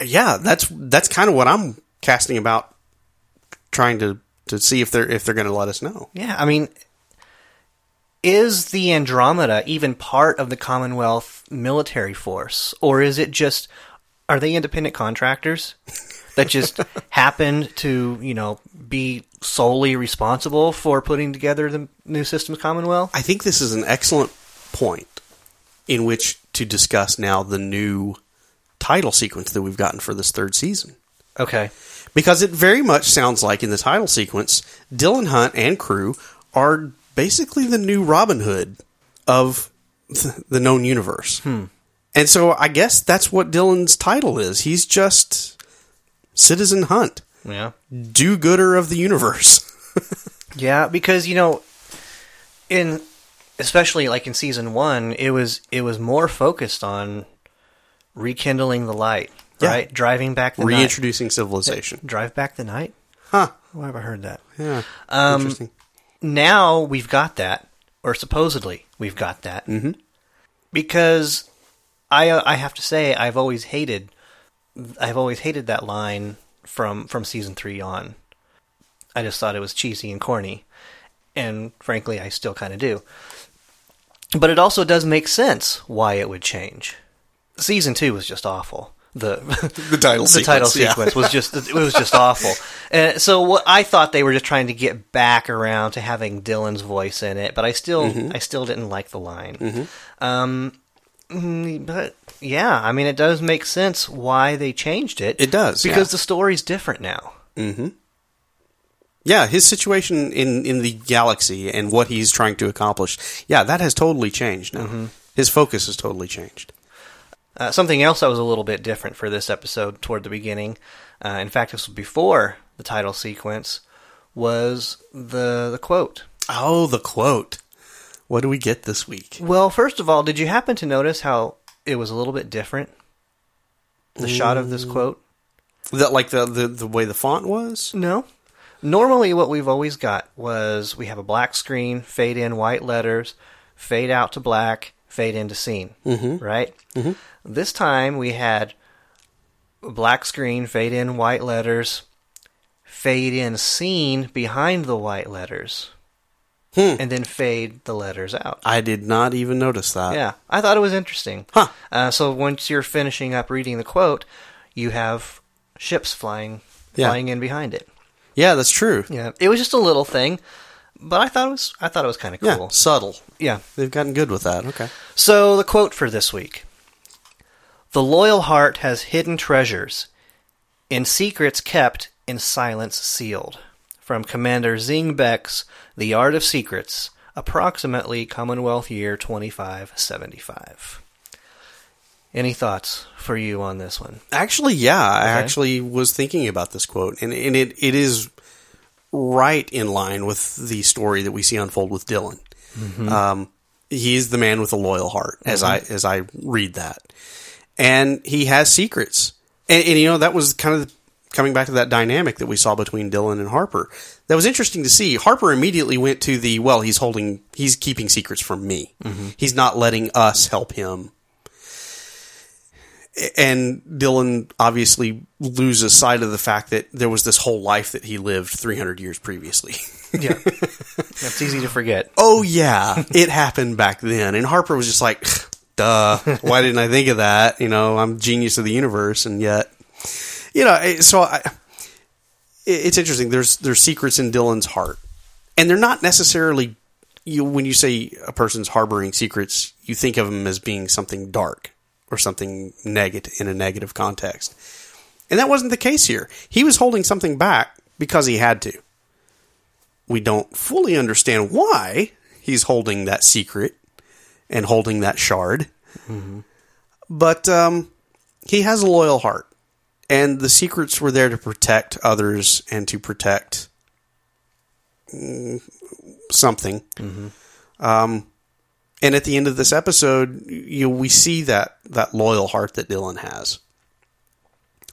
Yeah, that's that's kind of what I'm casting about trying to to see if they're if they're going to let us know. Yeah, I mean, is the Andromeda even part of the Commonwealth military force, or is it just are they independent contractors that just happened to you know be solely responsible for putting together the new systems Commonwealth? I think this is an excellent point in which to discuss now the new title sequence that we've gotten for this third season. Okay, Because it very much sounds like in the title sequence, Dylan Hunt and crew are basically the new Robin Hood of th- the known universe. Hmm. And so I guess that's what Dylan's title is. He's just Citizen Hunt, yeah, do gooder of the universe. yeah, because you know, in especially like in season one, it was it was more focused on rekindling the light, Yeah. right? Driving back the night. Reintroducing civilization. Drive back the night. Huh. Where have I heard that? Yeah. Um, Interesting. now we've got that, or supposedly we've got that, mm-hmm. because I uh, I have to say I've always hated I've always hated that line from from season three on. I just thought it was cheesy and corny, and frankly, I still kind of do. But it also does make sense why it would change. Season two was just awful. The The title the title sequence, yeah. was just it was just awful. And so what I thought they were just trying to get back around to having Dylan's voice in it, but I still Mm-hmm. I still didn't like the line. Um, mm, but yeah, I mean it does make sense why they changed it. It does, because yeah. the story's different now. Yeah, his situation in, in the galaxy and what he's trying to accomplish. Yeah, that has totally changed now. His focus has totally changed. Uh, something else that was a little bit different for this episode toward the beginning, uh, in fact, this was before the title sequence, was the the quote. Oh, the quote. What do we get this week? Well, first of all, did you happen to notice how it was a little bit different? The shot of this quote? That like the, the the way the font was? No. Normally, what we've always got was we have a black screen, fade in white letters, fade out to black, fade into scene. Mm-hmm. Right? Mm-hmm. This time we had black screen, fade in white letters, fade in scene behind the white letters, and then fade the letters out. I did not even notice that. Yeah, I thought it was interesting. Huh. Uh, so once you're finishing up reading the quote, you have ships flying Yeah. flying in behind it. Yeah, that's true. Yeah, it was just a little thing, but I thought it was I thought it was kind of cool. Yeah, cool. subtle. Yeah. They've gotten good with that. Okay. So the quote for this week: The loyal heart has hidden treasures, in secrets kept, in silence sealed. From Commander Zing Beck's The Art of Secrets, approximately Commonwealth year 2575. Any thoughts for you on this one? Actually, yeah, I actually was thinking about this quote, and, and it, it is right in line with the story that we see unfold with Dylan. Um, he's the man with a loyal heart, as I as I read that, and he has secrets, and, and you know that was kind of coming back to that dynamic that we saw between Dylan and Harper. That was interesting to see. Harper immediately went to the well. He's holding, he's keeping secrets from me. Mm-hmm. He's not letting us help him and Dylan obviously loses sight of the fact that there was this whole life that he lived 300 years previously. Yeah. That's easy to forget. oh yeah, it happened back then. And Harper was just like, duh, why didn't I think of that? You know, I'm genius of the universe and yet, you know, so I, it's interesting. There's, there's secrets in Dylan's heart and they're not necessarily, you, when you say a person's harboring secrets, you think of them as being something dark or something negative in a negative context. And that wasn't the case here. He was holding something back because he had to. We don't fully understand why he's holding that secret and holding that shard. But um, he has a loyal heart. And the secrets were there to protect others and to protect mm, something. Um, and at the end of this episode, you know, we see that that loyal heart that Dylan has,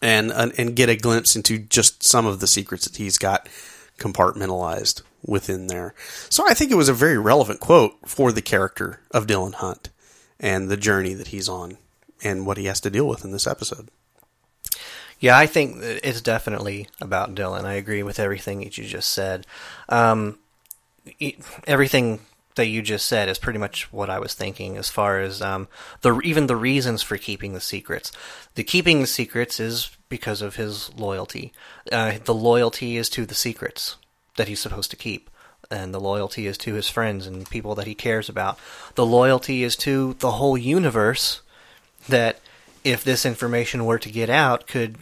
and and get a glimpse into just some of the secrets that he's got compartmentalized within there. So I think it was a very relevant quote for the character of Dylan Hunt and the journey that he's on and what he has to deal with in this episode. Yeah, I think it's definitely about Dylan. I agree with everything that you just said. Um, everything that you just said is pretty much what I was thinking as far as um, the even the reasons for keeping the secrets. The keeping the secrets is because of his loyalty. Uh, the loyalty is to the secrets that he's supposed to keep. And the loyalty is to his friends and people that he cares about. The loyalty is to the whole universe that if this information were to get out could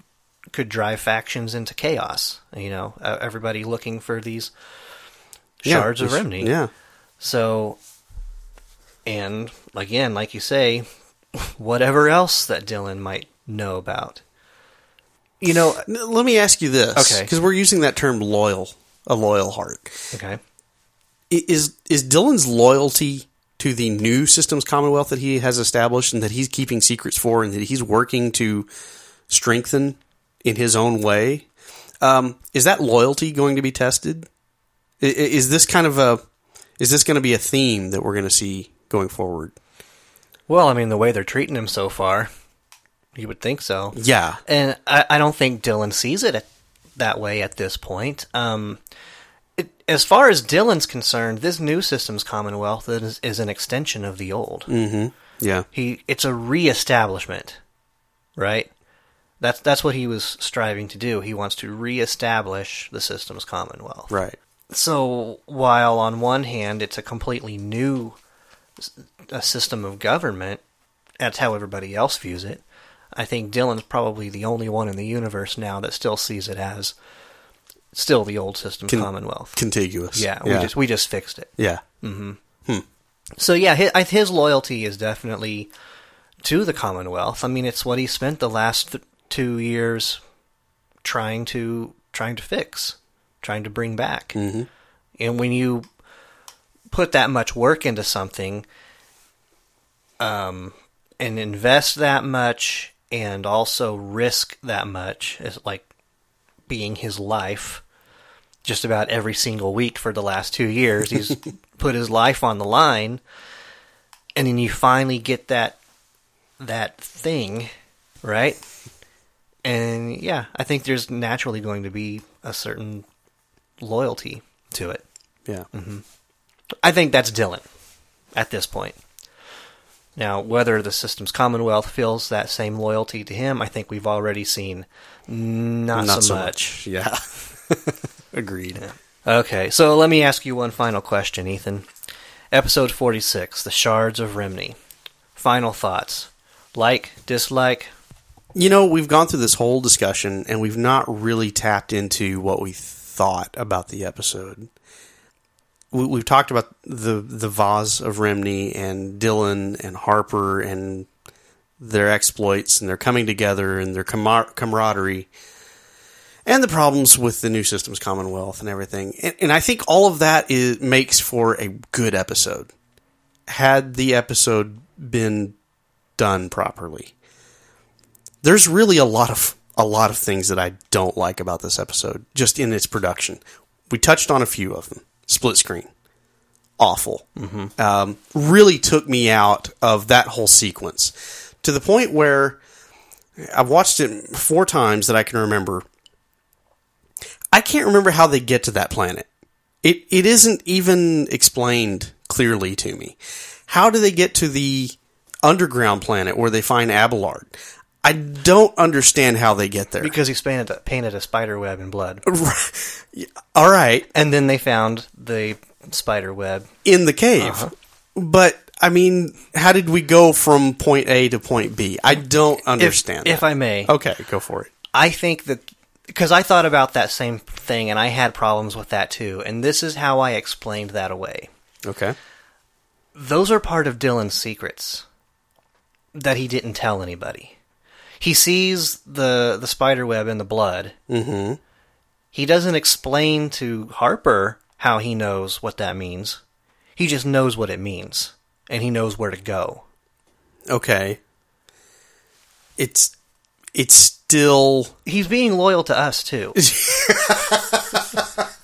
could drive factions into chaos you know uh, everybody looking for these shards of this- Rimni Yeah. so and again like you say whatever else that dylan might know about you know Let me ask you this, Okay. Because we're using that term "loyal," a loyal heart. okay Is is Dylan's loyalty to the new systems commonwealth that he has established and that he's keeping secrets for, and that he's working to strengthen in his own way? Um, is that loyalty going to be tested? I- i- Is this kind of a is this going to be a theme that we're going to see going forward? well i mean the way they're treating him so far you would think so Yeah, and I, I don't think Dylan sees it at, that way at this point. Um, it, as far as Dylan's concerned, this new systems Commonwealth is, is an extension of the old. yeah, He it's a reestablishment, right? That's that's what he was striving to do. He wants to reestablish the systems Commonwealth. right. So while on one hand it's a completely new a system of government, that's how everybody else views it. I think Dylan's probably the only one in the universe now that still sees it as still the old system Con- Commonwealth. Contiguous. yeah, we just we just fixed it. yeah. So yeah, his, his loyalty is definitely to the Commonwealth. I mean, it's what he spent the last th- two years trying to trying to fix, trying to bring back. Mm-hmm. And when you put that much work into something, um, and invest that much, and also risk that much, as like being his life, just about every single week for the last two years. He's put his life on the line, and then you finally get that that thing, right? And yeah, I think there's naturally going to be a certain loyalty to it. Yeah. Mm-hmm. I think that's Dylan at this point. Now, whether the system's Commonwealth feels that same loyalty to him, I think we've already seen not, so, much. Yeah. Agreed. Okay, so let me ask you one final question, Ethan. Episode 46, The Shards of Rimni. Final thoughts. Like, dislike. You know, we've gone through this whole discussion and we've not really tapped into what we thought about the episode. We, we've talked about the the Vaz of Rimni and Dylan and Harper and their exploits and their coming together and their camar- camaraderie and the problems with the new systems Commonwealth and everything. And, and I think all of that is, makes for a good episode. Had the episode been done properly there's really a lot of a lot of things that I don't like about this episode, just in its production. We touched on a few of them. Split screen, awful. Um, really took me out of that whole sequence to the point where I've watched it four times that I can remember. I can't remember how they get to that planet. It it isn't even explained clearly to me. How do they get to the underground planet where they find Abelard? I don't understand how they get there. Because he's painted, painted a spider web in blood. All right, And then they found the spider web. in the cave. Uh-huh. But I mean, how did we go from point A to point B? I don't understand. if that. I may, okay, go for it. I think that because I thought about that same thing and I had problems with that too, and this is how I explained that away. Okay. Those are part of Dylan's secrets that he didn't tell anybody. He sees the the spider web in the blood. Mm-hmm. He doesn't explain to Harper how he knows what that means. He just knows what it means, and he knows where to go. Okay. It's it's still. He's being loyal to us too.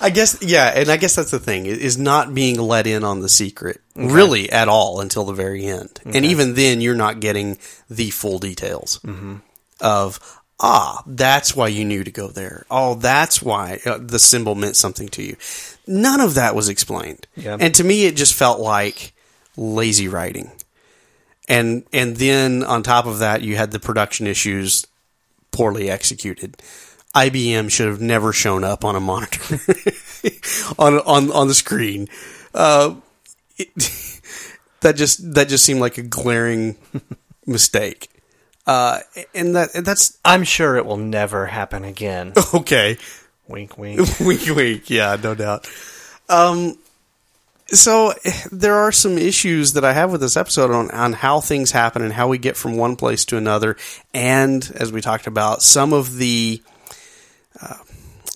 I guess yeah, and I guess that's the thing is not being let in on the secret really at all until the very end, and even then you're not getting the full details of ah that's why you knew to go there. Oh, that's why uh, the symbol meant something to you. None of that was explained, Yeah. and to me it just felt like lazy writing. And and then on top of that, you had the production issues poorly executed. IBM should have never shown up on a monitor on on on the screen. Uh, it, that just that just seemed like a glaring mistake. Uh, and that and that's I'm sure it will never happen again. okay. wink, wink. wink, wink. Yeah, no doubt. Um, so there are some issues that I have with this episode on, on how things happen and how we get from one place to another, and as we talked about, some of the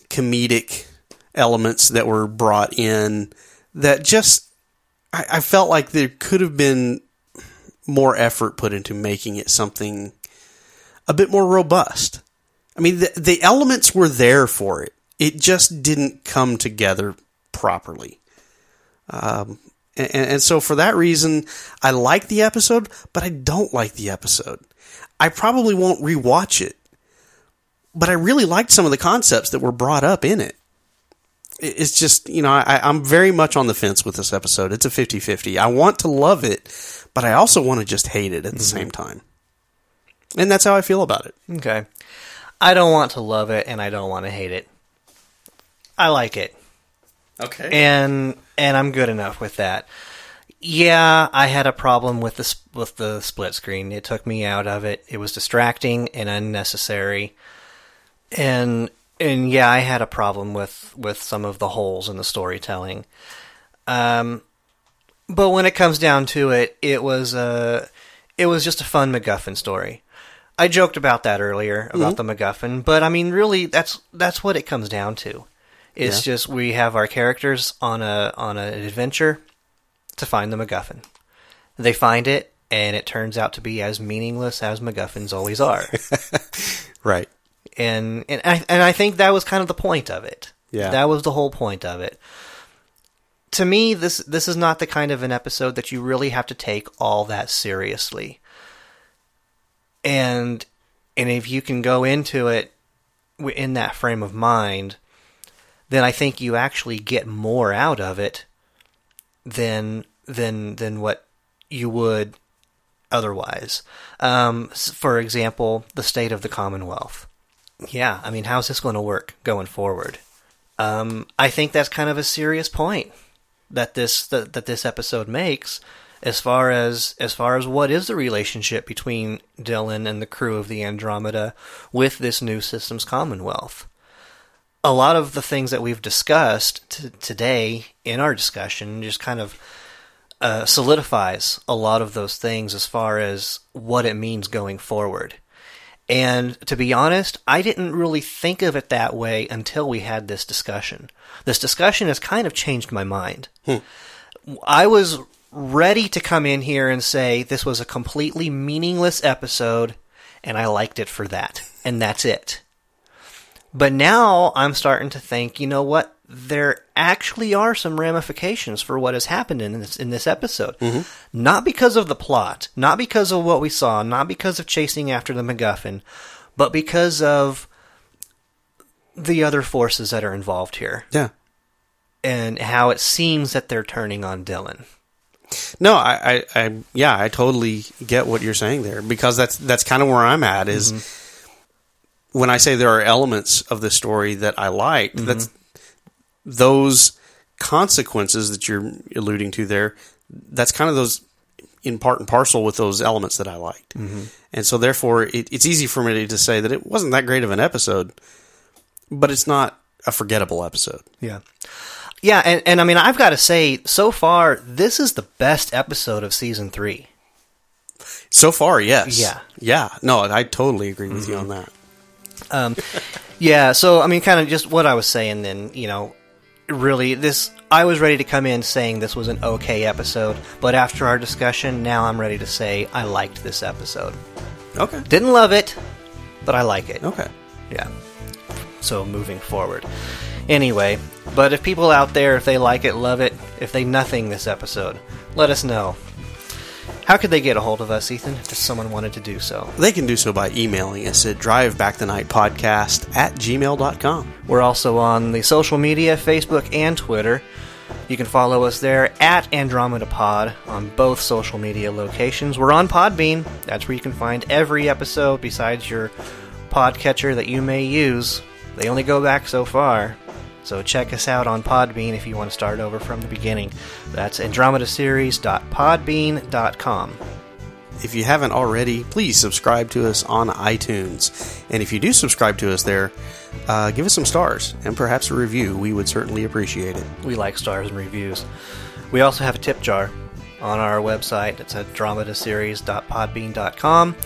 comedic elements that were brought in that just I, I felt like there could have been more effort put into making it something a bit more robust. I mean, the, the elements were there for it. It just didn't come together properly. Um, and, and so for that reason, I like the episode, but I don't like the episode. I probably won't rewatch it, but I really liked some of the concepts that were brought up in it. It- It's just, you know, I, I'm very much on the fence with this episode. It's a 50 50. I want to love it, but I also want to just hate it at the mm-hmm. same time. And that's how I feel about it. Okay. I don't want to love it and I don't want to hate it. I like it. Okay. And and I'm good enough with that. Yeah, I had a problem with the with the split screen. It took me out of it. It was distracting and unnecessary. And and yeah, I had a problem with with some of the holes in the storytelling. Um but when it comes down to it, it was a it was just a fun MacGuffin story. I joked about that earlier about the MacGuffin, but I mean, really, that's that's what it comes down to. It's Yeah. just we have our characters on a on an adventure to find the MacGuffin. They find it, and it turns out to be as meaningless as MacGuffins always are. right. And and I, and I think that was kind of the point of it. Yeah. that was the whole point of it. To me, this this is not the kind of an episode that you really have to take all that seriously. And and if you can go into it in that frame of mind, then I think you actually get more out of it than than than what you would otherwise. Um, for example, the state of the Commonwealth. Yeah, I mean, how's this going to work going forward? Um, I think that's kind of a serious point that this that, that this episode makes, as far as as far as what is the relationship between Dylan and the crew of the Andromeda with this new systems Commonwealth. A lot of the things that we've discussed t- today in our discussion just kind of uh, solidifies a lot of those things as far as what it means going forward. And to be honest, I didn't really think of it that way until we had this discussion. This discussion has kind of changed my mind. Hmm. I was ready to come in here and say this was a completely meaningless episode and I liked it for that. And that's it. But now I'm starting to think, you know what? There actually are some ramifications for what has happened in this in this episode. Mm-hmm. Not because of the plot, not because of what we saw, not because of chasing after the MacGuffin, but because of the other forces that are involved here Yeah. and how it seems that they're turning on Dylan. No, I, I, I, yeah, I totally get what you're saying there because that's that's kind of where I'm at. Is mm-hmm. when I say there are elements of the story that I liked. Mm-hmm. That's those consequences that you're alluding to there. That's kind of those in part and parcel with those elements that I liked, mm-hmm. and so therefore it, it's easy for me to say that it wasn't that great of an episode, but it's not a forgettable episode. Yeah. Yeah, and, and I mean, I've got to say, so far, this is the best episode of season three. So far, yes, Yeah. yeah. No, I totally agree with you mm-hmm. on that. Um, yeah, so I mean, kind of just what I was saying then, you know, really, this, I was ready to come in saying this was an okay episode, but after our discussion, now I'm ready to say I liked this episode. Okay, Didn't love it, but I like it. okay. Yeah. So moving forward. Anyway, but if people out there, if they like it, love it, if they nothing this episode, let us know. How could they get a hold of us, Ethan, if someone wanted to do so? They can do so by emailing us at drivebackthenightpodcast at gmail.com. We're also on the social media, Facebook and Twitter. You can follow us there at Andromeda Pod on both social media locations. We're on Podbean. That's where you can find every episode besides your podcatcher that you may use. They only go back so far. So check us out on Podbean if you want to start over from the beginning. That's andromedaseries.podbean.com. If you haven't already, please subscribe to us on iTunes. And if you do subscribe to us there, uh, give us some stars and perhaps a review. We would certainly appreciate it. We like stars and reviews. We also have a tip jar on our website. It's at dramedaseries.podbean.com.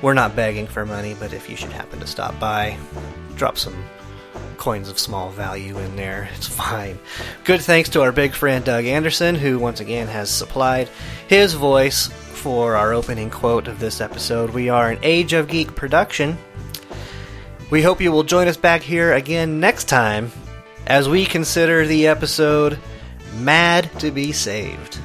We're not begging for money, but if you should happen to stop by, drop some coins of small value in there. It's fine. Good thanks to our big friend Doug Anderson, who once again has supplied his voice for our opening quote of this episode. We are an Age of Geek production. We hope you will join us back here again next time as we consider the episode Mad to Be Saved.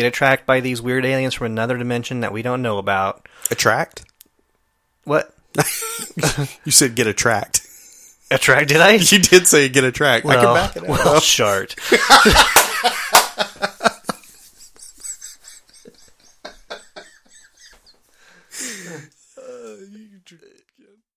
Get attracted by these weird aliens from another dimension that we don't know about. Attract? What? You said get attract. Attract? Did I? You did say get attract. I can Well, back it up. well, short.